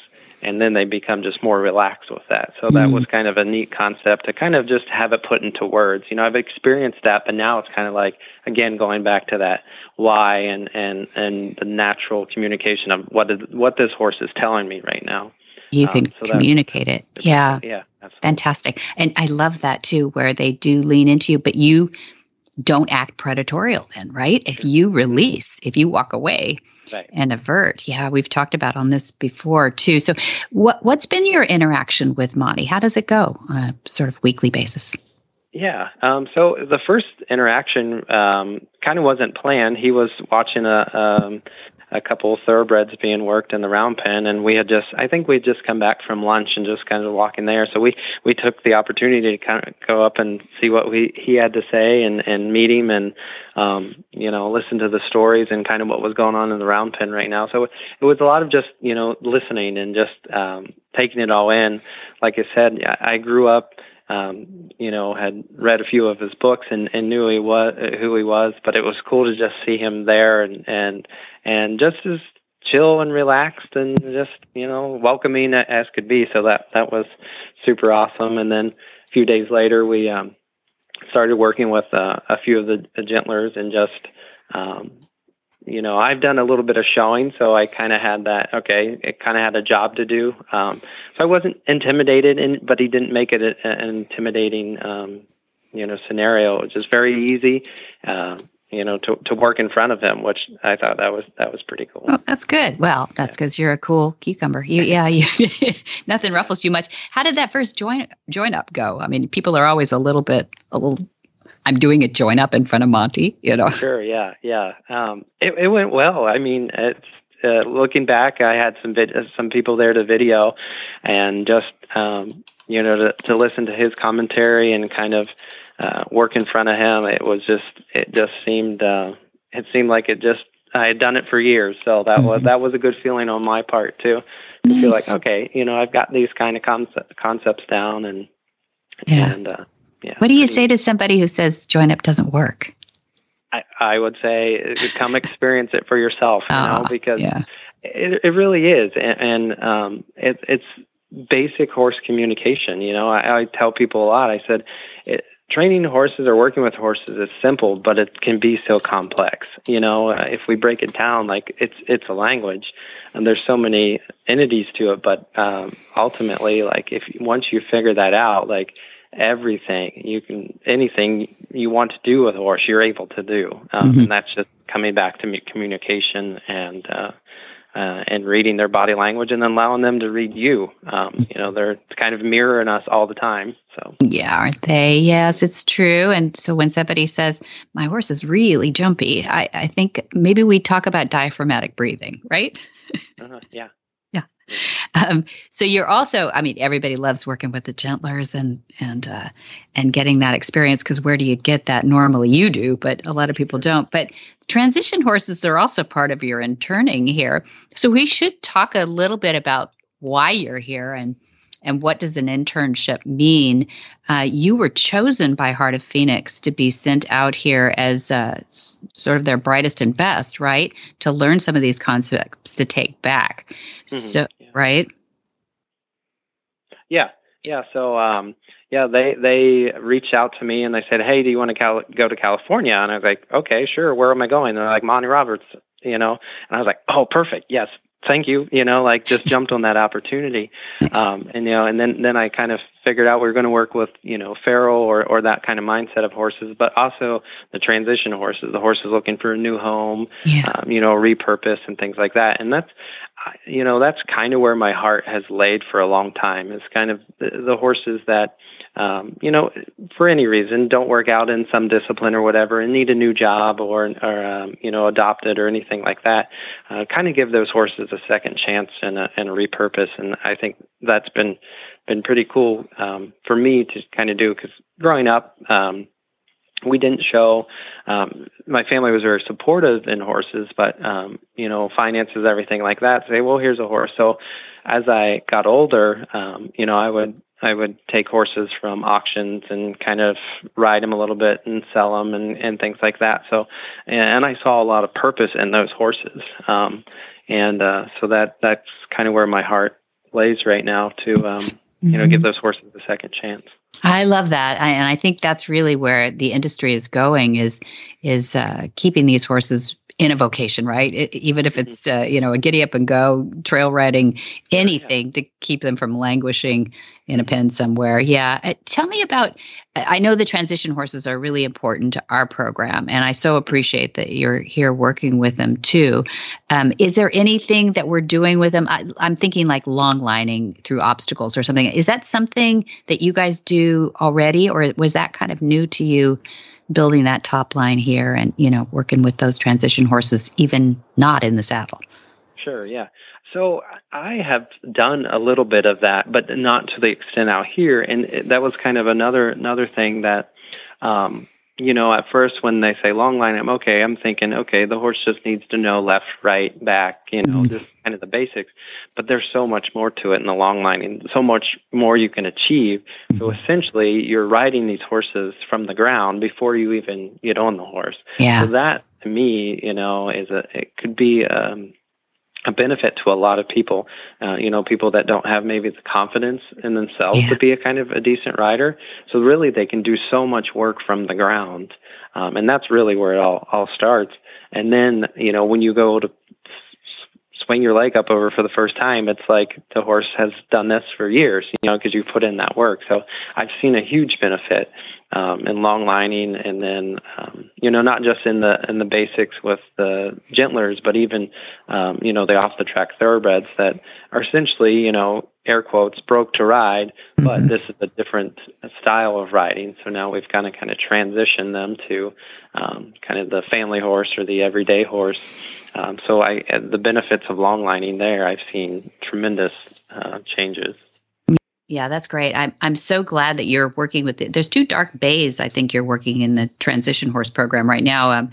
Speaker 6: And then they become just more relaxed with that. So that
Speaker 2: Mm.
Speaker 6: was kind of a neat concept to kind of just have it put into words. You know, I've experienced that, but now it's kind of like again going back to that why and and and the natural communication of what is, what this horse is telling me right now.
Speaker 2: You
Speaker 6: Um,
Speaker 2: can
Speaker 6: so that-
Speaker 2: communicate it. Yeah.
Speaker 6: Yeah, absolutely.
Speaker 2: Fantastic. And I love that too, where they do lean into you, but you don't act predatorial then, right? If you release, if you walk away
Speaker 6: Right.
Speaker 2: and avert. Yeah, we've talked about on this before too. So what what's been your interaction with Monty? How does it go on a sort of weekly basis?
Speaker 6: Yeah. Um, so the first interaction um, kind of wasn't planned. He was watching a um, a couple thoroughbreds being worked in the round pen, and we had just I think we'd just come back from lunch and just kind of walking there. So we we took the opportunity to kind of go up and see what we he had to say and and meet him and um, you know listen to the stories and kind of what was going on in the round pen right now. So it was a lot of just you know listening and just um, taking it all in. Like I said, I grew up um, you know, had read a few of his books and, and knew he was who he was. But it was cool to just see him there and and and just as chill and relaxed and just you know welcoming as could be. So that that was super awesome. And then a few days later, we um, started working with uh, a few of the, the gentlers and just um, you know, I've done a little bit of showing, so I kind of had that. Okay, it kind of had a job to do. Um, so I wasn't intimidated, in, but he didn't make it a, an intimidating, um, you know, scenario. It was just very easy, uh, you know, to to work in front of him, which I thought that was that was pretty cool.
Speaker 2: Oh, that's good. Well, that's because you're a cool cucumber. You, *laughs* yeah, you, *laughs* nothing ruffles you much. How did that first join join up go? I mean, people are always a little bit a little I'm doing a join up in front of Monty, you know.
Speaker 6: Sure, yeah, yeah. Um, it, it went well. I mean, it's uh, looking back, I had some vid- some people there to video, and just um, you know to to listen to his commentary and kind of uh, work in front of him. It was just it just seemed uh, it seemed like it just I had done it for years. So that mm-hmm. was that was a good feeling on my part too. To nice. feel like okay, you know, I've got these kind of concept, concepts down, and
Speaker 2: yeah. and uh, yeah. What do you say to somebody who says join up doesn't work?
Speaker 6: I, I would say come experience it for yourself, you know, ah, because yeah. it, it really is, and, and um, it, it's basic horse communication. You know, I, I tell people a lot. I said, it, training horses or working with horses is simple, but it can be so complex. You know, uh, if we break it down, like it's it's a language, and there's so many entities to it. But um, ultimately, like if once you figure that out, like everything. You can anything you want to do with a horse you're able to do. Um, mm-hmm. and that's just coming back to communication and uh, uh, and reading their body language and then allowing them to read you. Um, you know they're kind of mirroring us all the time so.
Speaker 2: Yeah aren't they? Yes it's true. And so when somebody says my horse is really jumpy i, I think maybe we talk about diaphragmatic breathing right?
Speaker 6: Uh, yeah *laughs*
Speaker 2: um, so you're also, I mean, everybody loves working with the gentlers and and uh, and getting that experience because where do you get that? Normally, you do, but a lot of people don't. But transition horses are also part of your interning here, so we should talk a little bit about why you're here and and what does an internship mean? Uh, you were chosen by Heart of Phoenix to be sent out here as uh, sort of their brightest and best, right? To learn some of these concepts to take back. Mm-hmm. So. Right?
Speaker 6: Yeah, yeah. So, um, yeah, they they reached out to me and they said, "Hey, do you want to cal- go to California?" And I was like, "Okay, sure. Where am I going?" And they're like, "Monty Roberts." You know, and I was like, "Oh, perfect. Yes, thank you you know like just jumped on that opportunity um and you know and then then i kind of figured out we were going to work with you know feral or or that kind of mindset of horses but also the transition horses the horses looking for a new home yeah. um, you know repurpose and things like that and that's you know that's kind of where my heart has laid for a long time is kind of the, the horses that um, you know, for any reason, don't work out in some discipline or whatever, and need a new job or, or um, you know, adopted or anything like that, uh, kind of give those horses a second chance and a, and a repurpose. And I think that's been been pretty cool um, for me to kind of do because growing up. Um, we didn't show um, my family was very supportive in horses but um, you know finances everything like that say well here's a horse so as i got older um, you know i would I would take horses from auctions and kind of ride them a little bit and sell them and, and things like that. So, and I saw a lot of purpose in those horses. Um, and uh, so that that's kind of where my heart lays right now to, um, you know, give mm-hmm. those horses a second chance.
Speaker 2: I love that, I, and I think that's really where the industry is going is is uh, keeping these horses in a vocation, right? It, even if it's uh, you know a giddy up and go trail riding, anything to keep them from languishing in a pen somewhere. Yeah, uh, tell me about. I know the transition horses are really important to our program, and I so appreciate that you're here working with them too. Um, is there anything that we're doing with them? I, I'm thinking like long lining through obstacles or something. Is that something that you guys do already, or was that kind of new to you? Building that top line here and, you know, working with those transition horses, even not in the saddle.
Speaker 6: Sure, yeah. So I have done a little bit of that, but not to the extent out here. And that was kind of another another thing that um, you know, at first when they say long line, I'm okay. I'm thinking, okay, the horse just needs to know left, right, back, you know, mm-hmm. just kind of the basics. But there's so much more to it in the long line and so much more you can achieve. So mm-hmm. essentially, you're riding these horses from the ground before you even get on the horse.
Speaker 2: Yeah.
Speaker 6: So that to me, you know, is a, it could be, um, a benefit to a lot of people. Uh, you know, people that don't have maybe the confidence in themselves yeah. to be a kind of a decent rider. So really, they can do so much work from the ground, um, and that's really where it all all starts. And then, you know, when you go to swing your leg up over for the first time, it's like the horse has done this for years, you know, because you put in that work. So I've seen a huge benefit um, in long lining, and then um, you know not just in the in the basics with the gentlers, but even um, you know the off the track thoroughbreds that are essentially you know air quotes broke to ride, but mm-hmm. this is a different style of riding. So now we've kind of kind of transitioned them to um, kind of the family horse or the everyday horse. Um, so I the benefits of long lining there, I've seen tremendous uh, changes.
Speaker 2: Yeah, that's great. I'm I'm so glad that you're working with. The, there's two dark bays. I think you're working in the transition horse program right now. Um,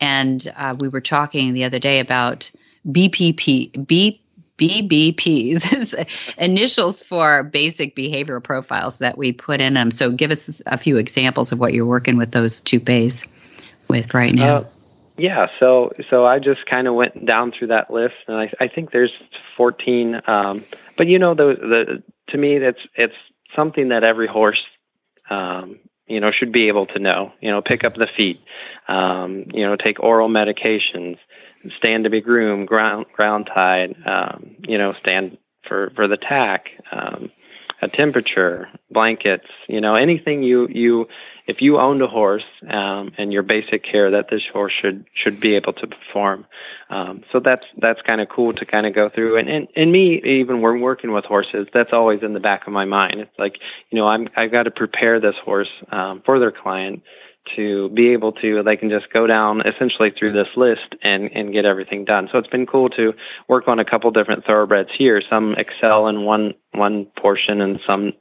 Speaker 2: and uh, we were talking the other day about BPP B. BBPs, *laughs* initials for basic behavioral profiles that we put in them. So, give us a few examples of what you're working with those two bays with right now. Uh,
Speaker 6: yeah, so so I just kind of went down through that list, and I, I think there's 14. Um, but you know, the the to me, that's it's something that every horse, um, you know, should be able to know. You know, pick up the feet. Um, you know, take oral medications. Stand to be groomed. Ground ground tied. Um, you know, stand for for the tack. Um, a temperature, blankets. You know, anything you you if you owned a horse um, and your basic care that this horse should should be able to perform. Um, so that's that's kind of cool to kind of go through. And, and and me even when working with horses, that's always in the back of my mind. It's like you know I'm I've got to prepare this horse um, for their client to be able to they can just go down essentially through this list and and get everything done so it's been cool to work on a couple different thoroughbreds here some excel in one one portion and some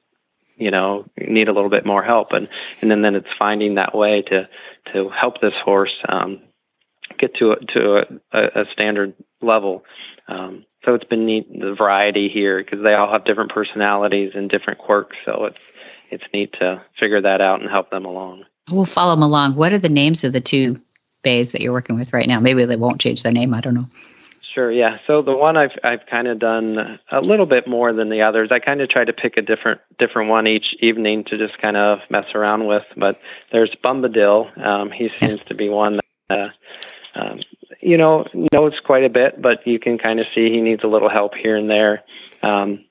Speaker 6: you know need a little bit more help. And and then then it's finding that way to to help this horse um, get to a, to a, a standard level. Um, so it's been neat the variety here because they all have different personalities and different quirks. So it's it's neat to figure that out and help them along.
Speaker 2: We'll follow them along. What are the names of the two bays that you're working with right now? Maybe they won't change the name. I don't know
Speaker 6: Sure. Yeah. So the one I've I've kind of done a little bit more than the others. I kind of try to pick a different different one each evening to just kind of mess around with. But there's Bombadil. Um, he seems to be one that uh, um, you know knows quite a bit, but you can kind of see he needs a little help here and there um,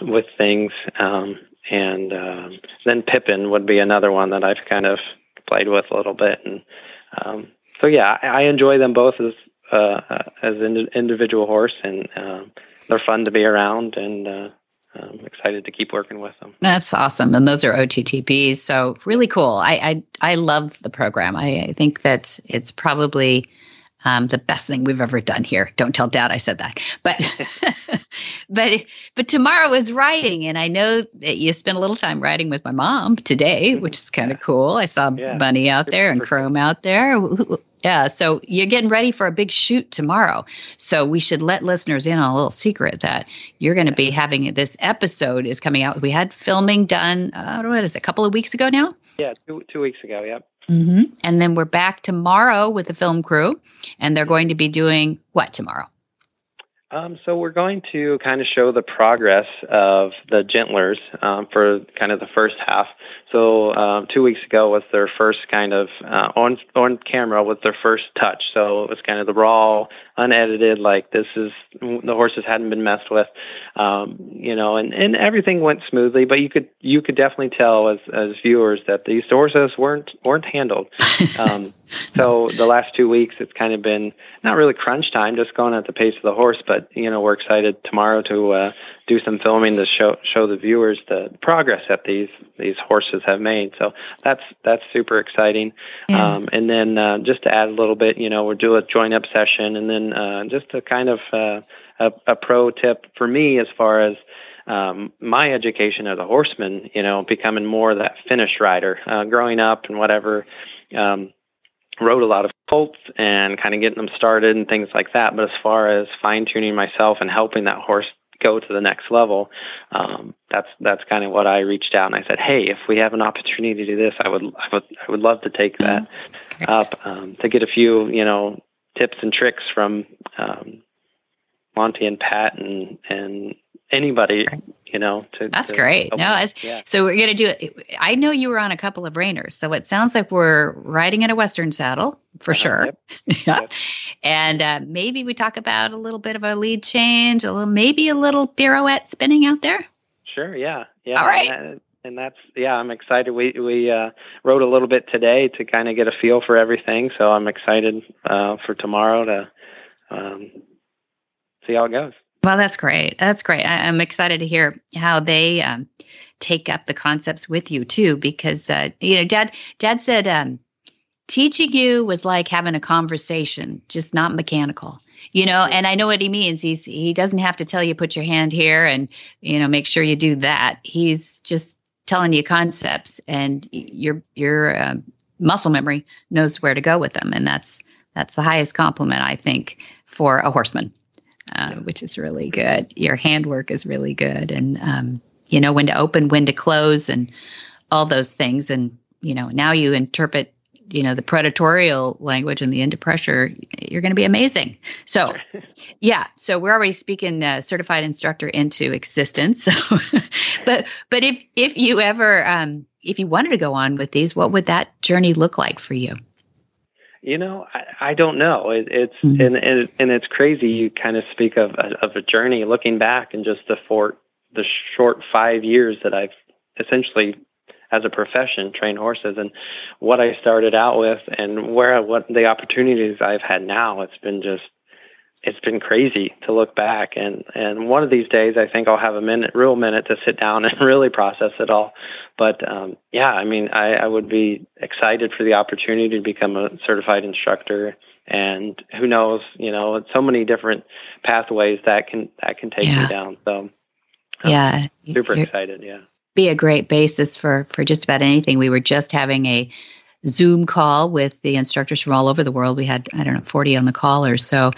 Speaker 6: with things. Um, and uh, then Pippin would be another one that I've kind of played with a little bit. And um, so yeah, I, I enjoy them both as uh, as an individual horse, and uh, they're fun to be around, and uh, I'm excited to keep working with them.
Speaker 2: That's awesome, and those are OTTBs, so really cool. I I, I love the program. I, I think that it's probably um, the best thing we've ever done here. Don't tell Dad I said that, but *laughs* but but tomorrow is riding, and I know that you spent a little time riding with my mom today, mm-hmm. which is kind of cool. I saw yeah. Bunny out there and Chrome out there. Yeah, so you're getting ready for a big shoot tomorrow. So we should let listeners in on a little secret that you're going to be having this episode is coming out. We had filming done. Uh, what is it? A couple of weeks ago now.
Speaker 6: Yeah, two two weeks ago. Yep.
Speaker 2: Mm-hmm. And then we're back tomorrow with the film crew, and they're going to be doing what tomorrow?
Speaker 6: Um, so we're going to kind of show the progress of the gentlers um, for kind of the first half. So um, two weeks ago was their first kind of uh, on on camera was their first touch. So it was kind of the raw, unedited, like this is the horses hadn't been messed with, um, you know, and, and everything went smoothly. But you could you could definitely tell as as viewers that these horses weren't weren't handled. *laughs* So the last two weeks, it's kind of been not really crunch time, just going at the pace of the horse. But you know, we're excited tomorrow to uh, do some filming to show show the viewers the progress that these these horses have made. So that's that's super exciting.
Speaker 2: Yeah.
Speaker 6: Um, and then uh, just to add a little bit, you know, we'll do a join up session, and then uh, just a kind of uh, a, a pro tip for me as far as um, my education as a horseman, you know, becoming more that finish rider, uh, growing up and whatever, um, rode a lot of colts and kind of getting them started and things like that. But as far as fine tuning myself and helping that horse go to the next level, um, that's that's kind of what I reached out and I said, hey, if we have an opportunity to do this, I would I would I would love to take that
Speaker 2: Great.
Speaker 6: up um, to get a few you know tips and tricks from um, Monty and Pat and and anybody you know to
Speaker 2: That's
Speaker 6: to
Speaker 2: great. No,
Speaker 6: yeah.
Speaker 2: so we're going to do it. I know you were on a couple of reiners, so it sounds like we're riding in a Western saddle for
Speaker 6: Uh-huh,
Speaker 2: sure.
Speaker 6: yep. *laughs*
Speaker 2: yeah.
Speaker 6: Yep.
Speaker 2: And uh, maybe we talk about a little bit of a lead change, a little, maybe a little pirouette spinning out there.
Speaker 6: Sure. Yeah. Yeah.
Speaker 2: All right.
Speaker 6: And, that- and that's yeah. I'm excited. We we uh, rode a little bit today to kind of get a feel for everything. So I'm excited uh, for tomorrow to um, see how it goes.
Speaker 2: Well, that's great. That's great. I, I'm excited to hear how they um, take up the concepts with you too, because uh, you know, Dad, Dad said um, teaching you was like having a conversation, just not mechanical. You know, and I know what he means. He's he doesn't have to tell you put your hand here and you know make sure you do that. He's just telling you concepts, and your your uh, muscle memory knows where to go with them, and that's that's the highest compliment I think for a horseman uh, which is really good. Your handwork is really good, and um, you know when to open, when to close, and all those things. And you know now you interpret, you know, the predatorial language and the into pressure. You're going to be amazing. So, *laughs* yeah. So we're already speaking uh, certified instructor into existence. *laughs* So, but but if if you ever um, if you wanted to go on with these, what would that journey look like for you?
Speaker 6: You know, I, I don't know. It, it's
Speaker 2: Mhm.
Speaker 6: and, and and it's crazy. You kind of speak of a, of a journey, looking back, and just the for the short five years that I've essentially, as a profession, trained horses, and what I started out with, and where what the opportunities I've had now. It's been just, it's been crazy to look back, and and one of these days, I think I'll have a minute, real minute, to sit down *laughs* and really process it all. But um, yeah, I mean, I, I would be excited for the opportunity to become a certified instructor, and who knows, you know, so many different pathways that can that can take
Speaker 2: Yeah.
Speaker 6: me down. So um,
Speaker 2: yeah,
Speaker 6: super
Speaker 2: you're-
Speaker 6: excited. Yeah.
Speaker 2: be a great basis for for just about anything. We were just having a Zoom call with the instructors from all over the world. We had I don't know 40 on the call or so,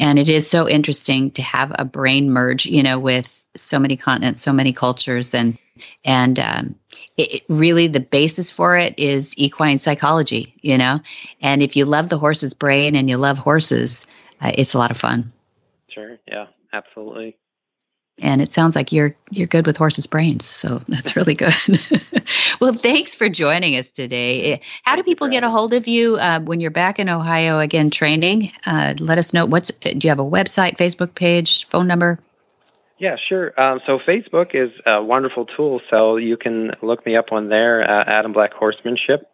Speaker 2: and it is so interesting to have a brain merge, you know, with so many continents, so many cultures, and and um, it, it really the basis for it is equine psychology, you know. And if you love the horse's brain and you love horses, uh, it's a lot of fun.
Speaker 6: Sure. Yeah. Absolutely.
Speaker 2: And it sounds like you're you're good with horses' brains, so *laughs* that's really good. *laughs* well, thanks for joining us today. Eh, How do people get a hold of you uh, when you're back in Ohio again training? Uh, let us know. What's do you have a website, Facebook page, phone number?
Speaker 6: Yeah, sure. Um, so Facebook is a wonderful tool. So you can look me up on there, uh, Adam Black Horsemanship.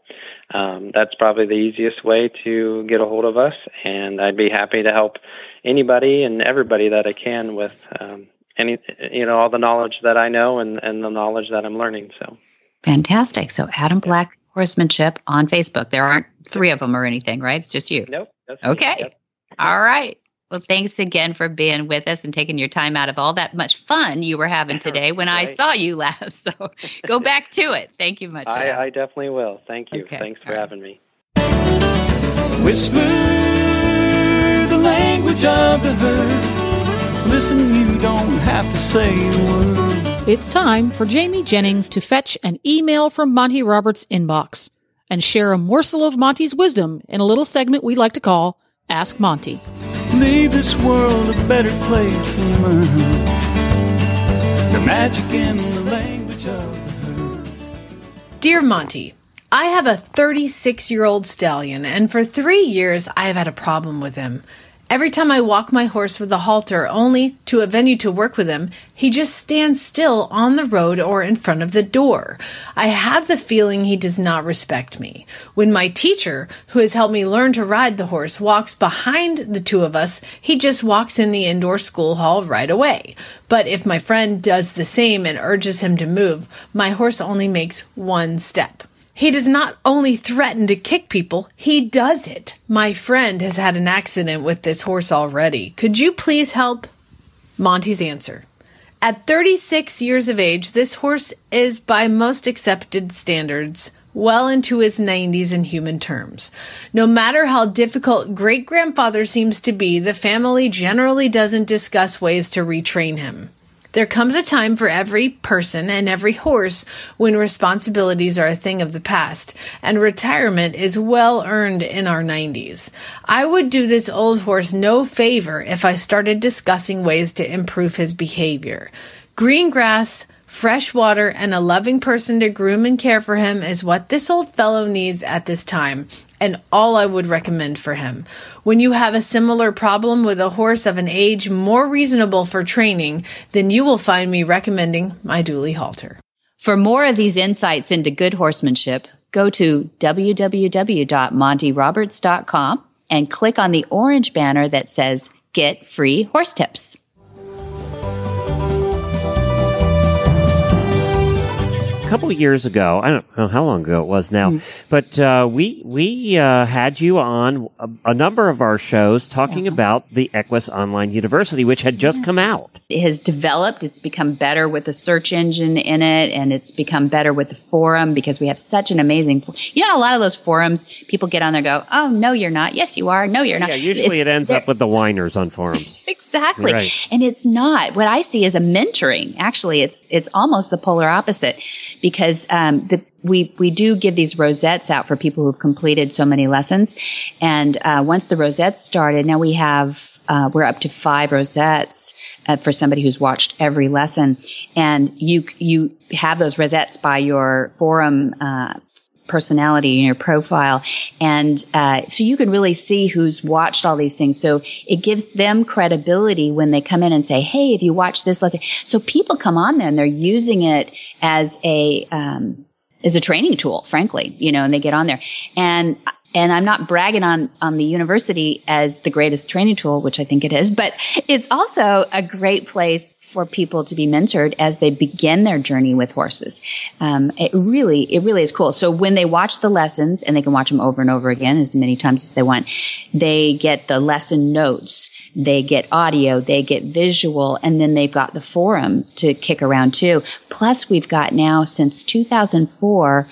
Speaker 6: Um, that's probably the easiest way to get a hold of us, and I'd be happy to help anybody and everybody that I can with um, any, you know, all the knowledge that I know and, and the knowledge that I'm learning. So
Speaker 2: Fantastic. So Adam Black Horsemanship on Facebook. There aren't three of them or anything, right? It's just you.
Speaker 6: nope. That's.
Speaker 2: Okay.
Speaker 6: Yep.
Speaker 2: All right. Well, thanks again for being with us and taking your time out of all that much fun you were having today when I saw you *laughs* last. So go *laughs* back to it. Thank you much.
Speaker 6: I, I definitely will. Thank you.
Speaker 2: Okay.
Speaker 6: Thanks for
Speaker 2: All right.
Speaker 6: having me.
Speaker 7: Whisper the language of the herd. Listen, you don't have to say a word.
Speaker 3: It's time for Jamie Jennings to fetch an email from Monty Roberts' inbox and share a morsel of Monty's wisdom in a little segment we like to call Ask Monty.
Speaker 7: Leave this world a better place and learn the magic in the language of the herd.
Speaker 8: Dear Monty, I have a 36 year old stallion, and for three years I have had a problem with him. Every time I walk my horse with a halter only to a venue to work with him, he just stands still on the road or in front of the door. I have the feeling he does not respect me. When my teacher, who has helped me learn to ride the horse, walks behind the two of us, he just walks in the indoor school hall right away. But if my friend does the same and urges him to move, my horse only makes one step. He does not only threaten to kick people, he does it. My friend has had an accident with this horse already. Could you please help? Monty's answer. At 36 years of age, this horse is by most accepted standards well into his 90s in human terms. No matter how difficult great grandfather seems to be, the family generally doesn't discuss ways to retrain him. There comes a time for every person and every horse when responsibilities are a thing of the past, and retirement is well earned in our 90s. I would do this old horse no favor if I started discussing ways to improve his behavior. Green grass, fresh water, and a loving person to groom and care for him is what this old fellow needs at this time, and all I would recommend for him. When you have a similar problem with a horse of an age more reasonable for training, then you will find me recommending my Dually halter.
Speaker 2: For more of these insights into good horsemanship, go to www.montyroberts.com and click on the orange banner that says Get Free Horse Tips.
Speaker 9: Couple of years ago, I don't know how long ago it was now, mm. but uh, we we uh, had you on a, a, number of our shows talking uh-huh. about the Equus Online University, which had just yeah. come out.
Speaker 2: It has developed. It's become better with the search engine in it, and it's become better with the forum because we have such an amazing. You know, a lot of those forums, people get on there, go, "Oh no, you're not. Yes, you are. No, you're not."
Speaker 9: Yeah, usually it's, it ends up with the whiners on forums. *laughs*
Speaker 2: exactly, right. and it's not. What I see is a mentoring. Actually, it's it's almost the polar opposite because um, the we we do give these rosettes out for people who've completed so many lessons, and uh, once the rosettes started, now we have uh, we're up to five rosettes uh, for somebody who's watched every lesson, and you you have those rosettes by your forum uh, personality in your profile. And uh, so you can really see who's watched all these things. So it gives them credibility when they come in and say, Hey, if you watch this lesson. So people come on there and they're using it as a, um, as a training tool, frankly, you know, and they get on there. And and I'm not bragging on, on the university as the greatest training tool, which I think it is, but it's also a great place for people to be mentored as they begin their journey with horses. Um, it really, it really is cool. So when they watch the lessons and they can watch them over and over again as many times as they want, they get the lesson notes, they get audio, they get visual, and then they've got the forum to kick around too. Plus we've got now since 2004,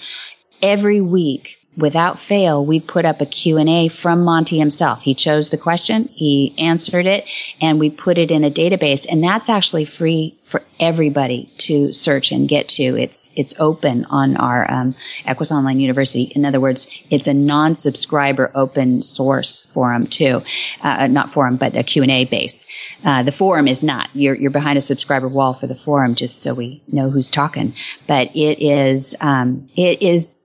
Speaker 2: every week without fail, we put up a Q&A from Monty himself. He chose the question, he answered it, and we put it in a database. And that's actually free for everybody to search and get to. It's, it's open on our, um, Equus Online University. In other words, it's a non-subscriber open source forum too. Uh, not forum, but a Q&A base. Uh, the forum is not. You're, you're behind a subscriber wall for the forum just so we know who's talking. But it is, um, it is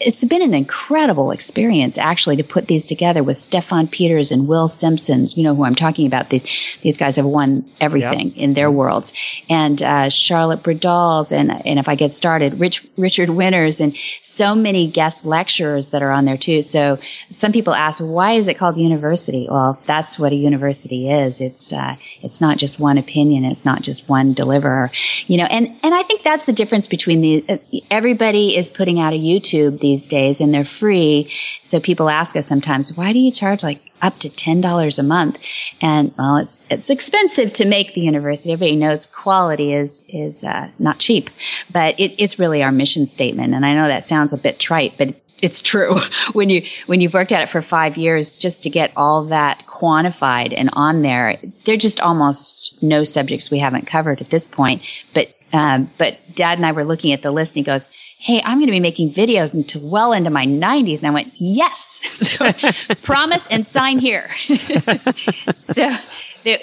Speaker 2: it's been an incredible experience actually to put these together with Stefan Peters and Will Simpson. You know who I'm talking about. These these guys have won everything yep. in their worlds, and uh, Charlotte Bredahls, and and if I get started, Rich Richard Winters, and so many guest lecturers that are on there too. So some people ask, why is it called university? Well, that's what a university is. It's uh, it's not just one opinion. It's not just one deliverer. You know, and and I think that's the difference between the uh, everybody is putting out a YouTube these days and they're free. So people ask us sometimes, why do you charge like up to $10 a month? And well, it's, it's expensive to make the university. Everybody knows quality is, is, uh, not cheap, but it, it's really our mission statement. And I know that sounds a bit trite, but it's true *laughs* when you when you've worked at it for five years just to get all that quantified and on there there are just almost no subjects we haven't covered at this point but um, but dad and i were looking at the list and he goes hey, I'm going to be making videos until well into my 90s. And I went, yes. *laughs* So promise and sign here. *laughs* so,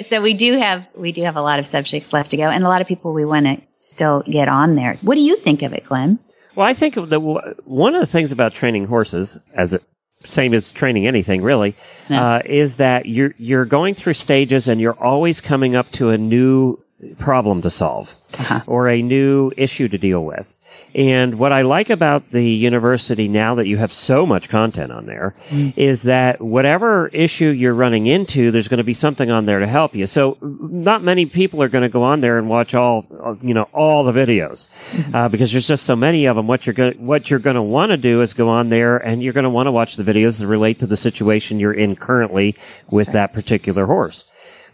Speaker 2: so we do have, we do have a lot of subjects left to go and a lot of people we want to still get on there. What do you think of it, Glenn?
Speaker 9: Well, I think that one of the things about training horses as it same as training anything really,
Speaker 2: Yeah.
Speaker 9: uh, is that you're you're going through stages and you're always coming up to a new problem to solve uh-huh. or a new issue to deal with. And what I like about the university now that you have so much content on there mm. is that whatever issue you're running into, there's going to be something on there to help you. So not many people are going to go on there and watch all, you know, all the videos, mm-hmm. uh, because there's just so many of them. What you're going, what you're going to want to do is go on there and you're going to want to watch the videos that relate to the situation you're in currently with that particular horse.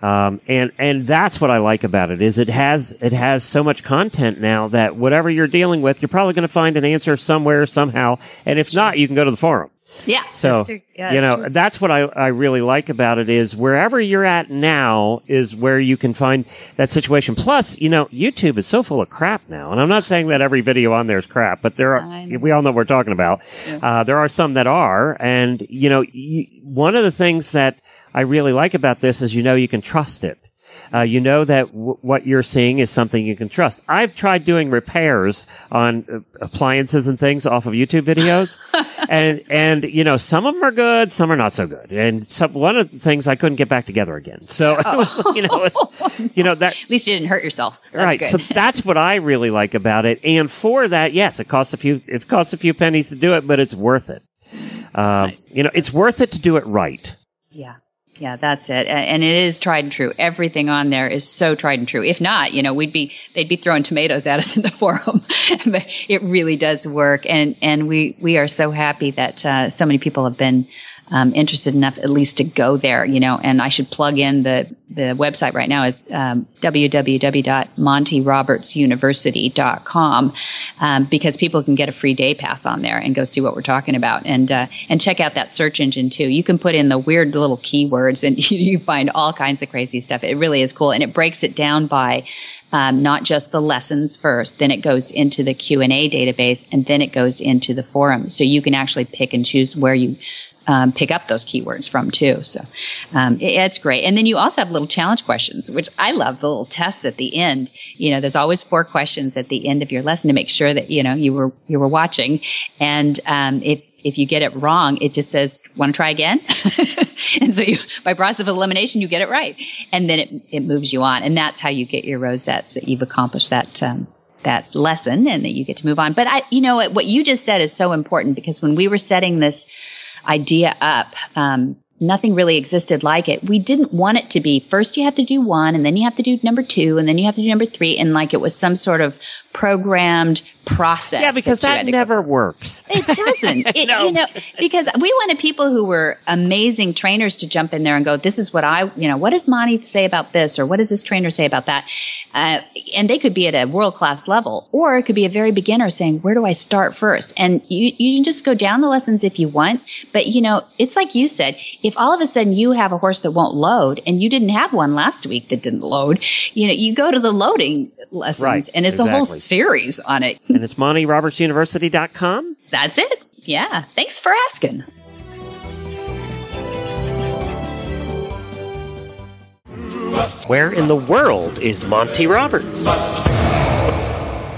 Speaker 9: Um, and, and that's what I like about it is it has, it has so much content now that whatever you're dealing with, you're probably going to find an answer somewhere, somehow. And if not, you can go to the forum.
Speaker 2: Yeah.
Speaker 9: So.
Speaker 2: Yeah,
Speaker 9: you know,
Speaker 2: true.
Speaker 9: that's what I, I really like about it is wherever you're at now is where you can find that situation. Plus, you know, YouTube is so full of crap now. And I'm not saying that every video on there is crap, but there are, we all know what we're talking about. Uh, there are some that are. And, you know, you, one of the things that I really like about this is, you know, you can trust it. Uh, you know that w- what you're seeing is something you can trust. I've tried doing repairs on uh, appliances and things off of YouTube videos, *laughs* and and you know some of them are good, some are not so good. And some, one of the things I couldn't get back together again. So was, *laughs* *laughs* you know, it's, you know that
Speaker 2: At least you didn't hurt yourself. That's
Speaker 9: right.
Speaker 2: Good.
Speaker 9: So that's what I really like about it. And for that, yes, it costs a few. It costs a few pennies to do it, but it's worth it. Um,
Speaker 2: nice.
Speaker 9: You know, it's worth it to do it right.
Speaker 2: Yeah. Yeah, that's it. And it is tried and true. Everything on there is so tried and true. If not, you know, we'd be, they'd be throwing tomatoes at us in the *laughs* forum. *laughs* but it really does work. And, and we, we are so happy that, uh, so many people have been, um, interested enough at least to go there, you know, and I should plug in the, the website right now is, um, www.montyrobertsuniversity.com, um, because people can get a free day pass on there and go see what we're talking about and, uh, and check out that search engine too. You can put in the weird little keywords and *laughs* you, find all kinds of crazy stuff. It really is cool. And it breaks it down by, um, not just the lessons first, then it goes into the Q&A database and then it goes into the forum. So you can actually pick and choose where you um, pick up those keywords from too. So um, it- it's great. And then you also have little challenge questions, which I love. The little tests at the end. You know, there's always four questions at the end of your lesson to make sure that you know you were you were watching. And um, if if you get it wrong, it just says, "Want to try again?" *laughs* and so you, by process of elimination, you get it right, and then it it moves you on, and that's how you get your rosettes that you've accomplished that. Um, that lesson and that you get to move on. But I, you know, what what you just said is so important because when we were setting this idea up, um, nothing really existed like it. We didn't want it to be first you have to do one and then you have to do number two and then you have to do number three. And like it was some sort of programmed process.
Speaker 9: Yeah, because that
Speaker 2: go
Speaker 9: never works. *laughs*
Speaker 2: it doesn't. *laughs* It, You know, because we wanted people who were amazing trainers to jump in there and go, "This is what I, you know, what does Monty say about this, or what does this trainer say about that?" Uh, and they could be at a world class level, or it could be a very beginner saying, "Where do I start first? And you you can just go down the lessons if you want, but you know, it's like you said, if all of a sudden you have a horse that won't load, and you didn't have one last week that didn't load, you know, you go to the loading lessons,
Speaker 9: Right,
Speaker 2: and it's a whole series on it.
Speaker 9: And it's MontyRobertsUniversity.com.
Speaker 2: That's it. Yeah. Thanks for asking.
Speaker 9: Where in the world is Monty Roberts?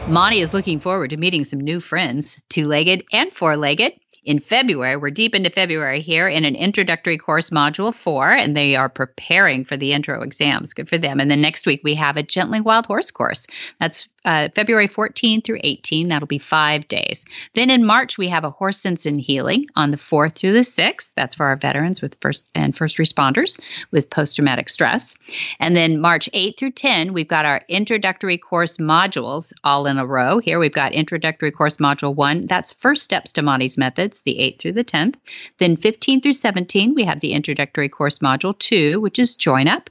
Speaker 2: Monty is looking forward to meeting some new friends, two legged and four legged. In February, we're deep into February here in an introductory course module four, and they are preparing for the intro exams. Good for them. And then next week, we have a gentling wild horse course. That's uh, February 14 through 18. That'll be five days. Then in March, we have a horse sense and healing on the 4th through the 6th. That's for our veterans with first and first responders with post traumatic stress. And then March 8 through 10, we've got our introductory course modules all in a row. Here we've got introductory course module one. That's first steps to Monty's methods, the 8th through the 10th. Then 15 through 17, we have the introductory course module two, which is join up.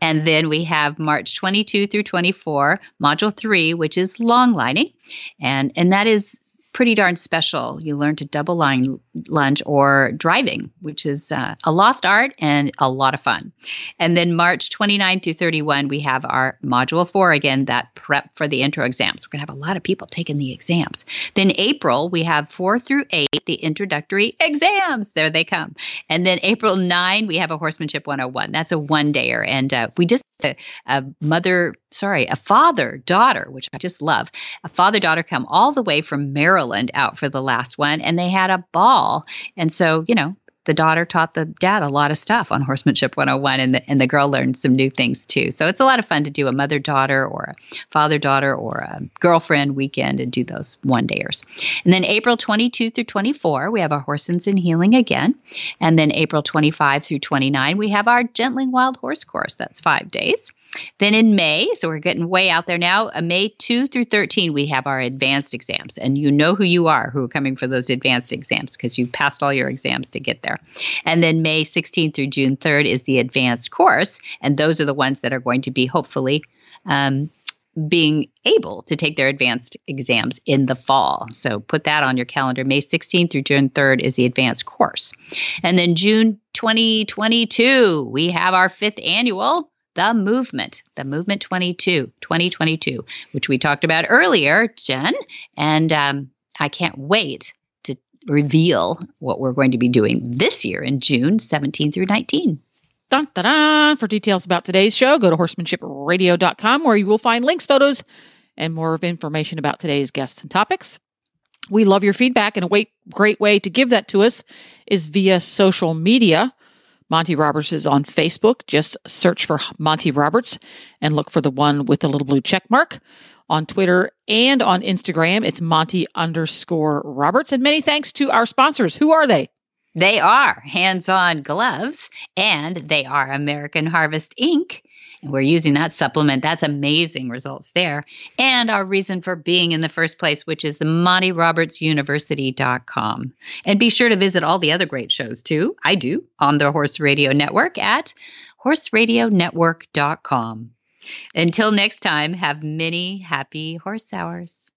Speaker 2: And then we have March 22 through 24, module three, which is long lining. And, and that is pretty darn special. You learn to double line lunge or driving, which is uh, a lost art and a lot of fun. And then March 29 through 31, we have our module four again, that prep for the intro exams. We're going to have a lot of people taking the exams. Then April, we have four through eight, the introductory exams. There they come. And then April 9, we have a horsemanship 101. That's a one dayer. And uh, we just a, a mother, sorry, a father daughter, which I just love. A father daughter come all the way from Maryland out for the last one, and they had a ball. And so, you know, the daughter taught the dad a lot of stuff on horsemanship 101 and the, and the girl learned some new things too. So it's a lot of fun to do a mother daughter or a father daughter or a girlfriend weekend and do those one dayers and then april 22 through 24 we have our horse sense and healing again. And then april 25 through 29 we have our gentling wild horse course. That's five days then in May, so we're getting way out there now, uh, May 2 through 13, we have our advanced exams. And you know who you are who are coming for those advanced exams because you've passed all your exams to get there. And then May 16th through June 3rd is the advanced course. And those are the ones that are going to be hopefully um, being able to take their advanced exams in the fall. So put that on your calendar. May 16th through June 3rd is the advanced course. And then June 2022, we have our fifth annual the movement, the movement 22, 2022, which we talked about earlier, Jen. And um, I can't wait to reveal what we're going to be doing this year in June 17 through 19.
Speaker 3: Dun, dun, dun. For details about today's show, go to horsemanshipradio.com where you will find links, photos, and more of information about today's guests and topics. We love your feedback, and a way, great way to give that to us is via social media. Monty Roberts is on Facebook. Just search for Monty Roberts and look for the one with the little blue check mark. On Twitter and on Instagram, it's Monty underscore Roberts. And many thanks to our sponsors. Who are they?
Speaker 2: They are hands on gloves and they are American Harvest Inc. We're using that supplement. That's amazing results there. And our reason for being in the first place, which is the MontyRobertsUniversity.com. And be sure to visit all the other great shows too. I do on the Horse Radio Network at horseradionetwork.com. Until next time, have many happy horse hours.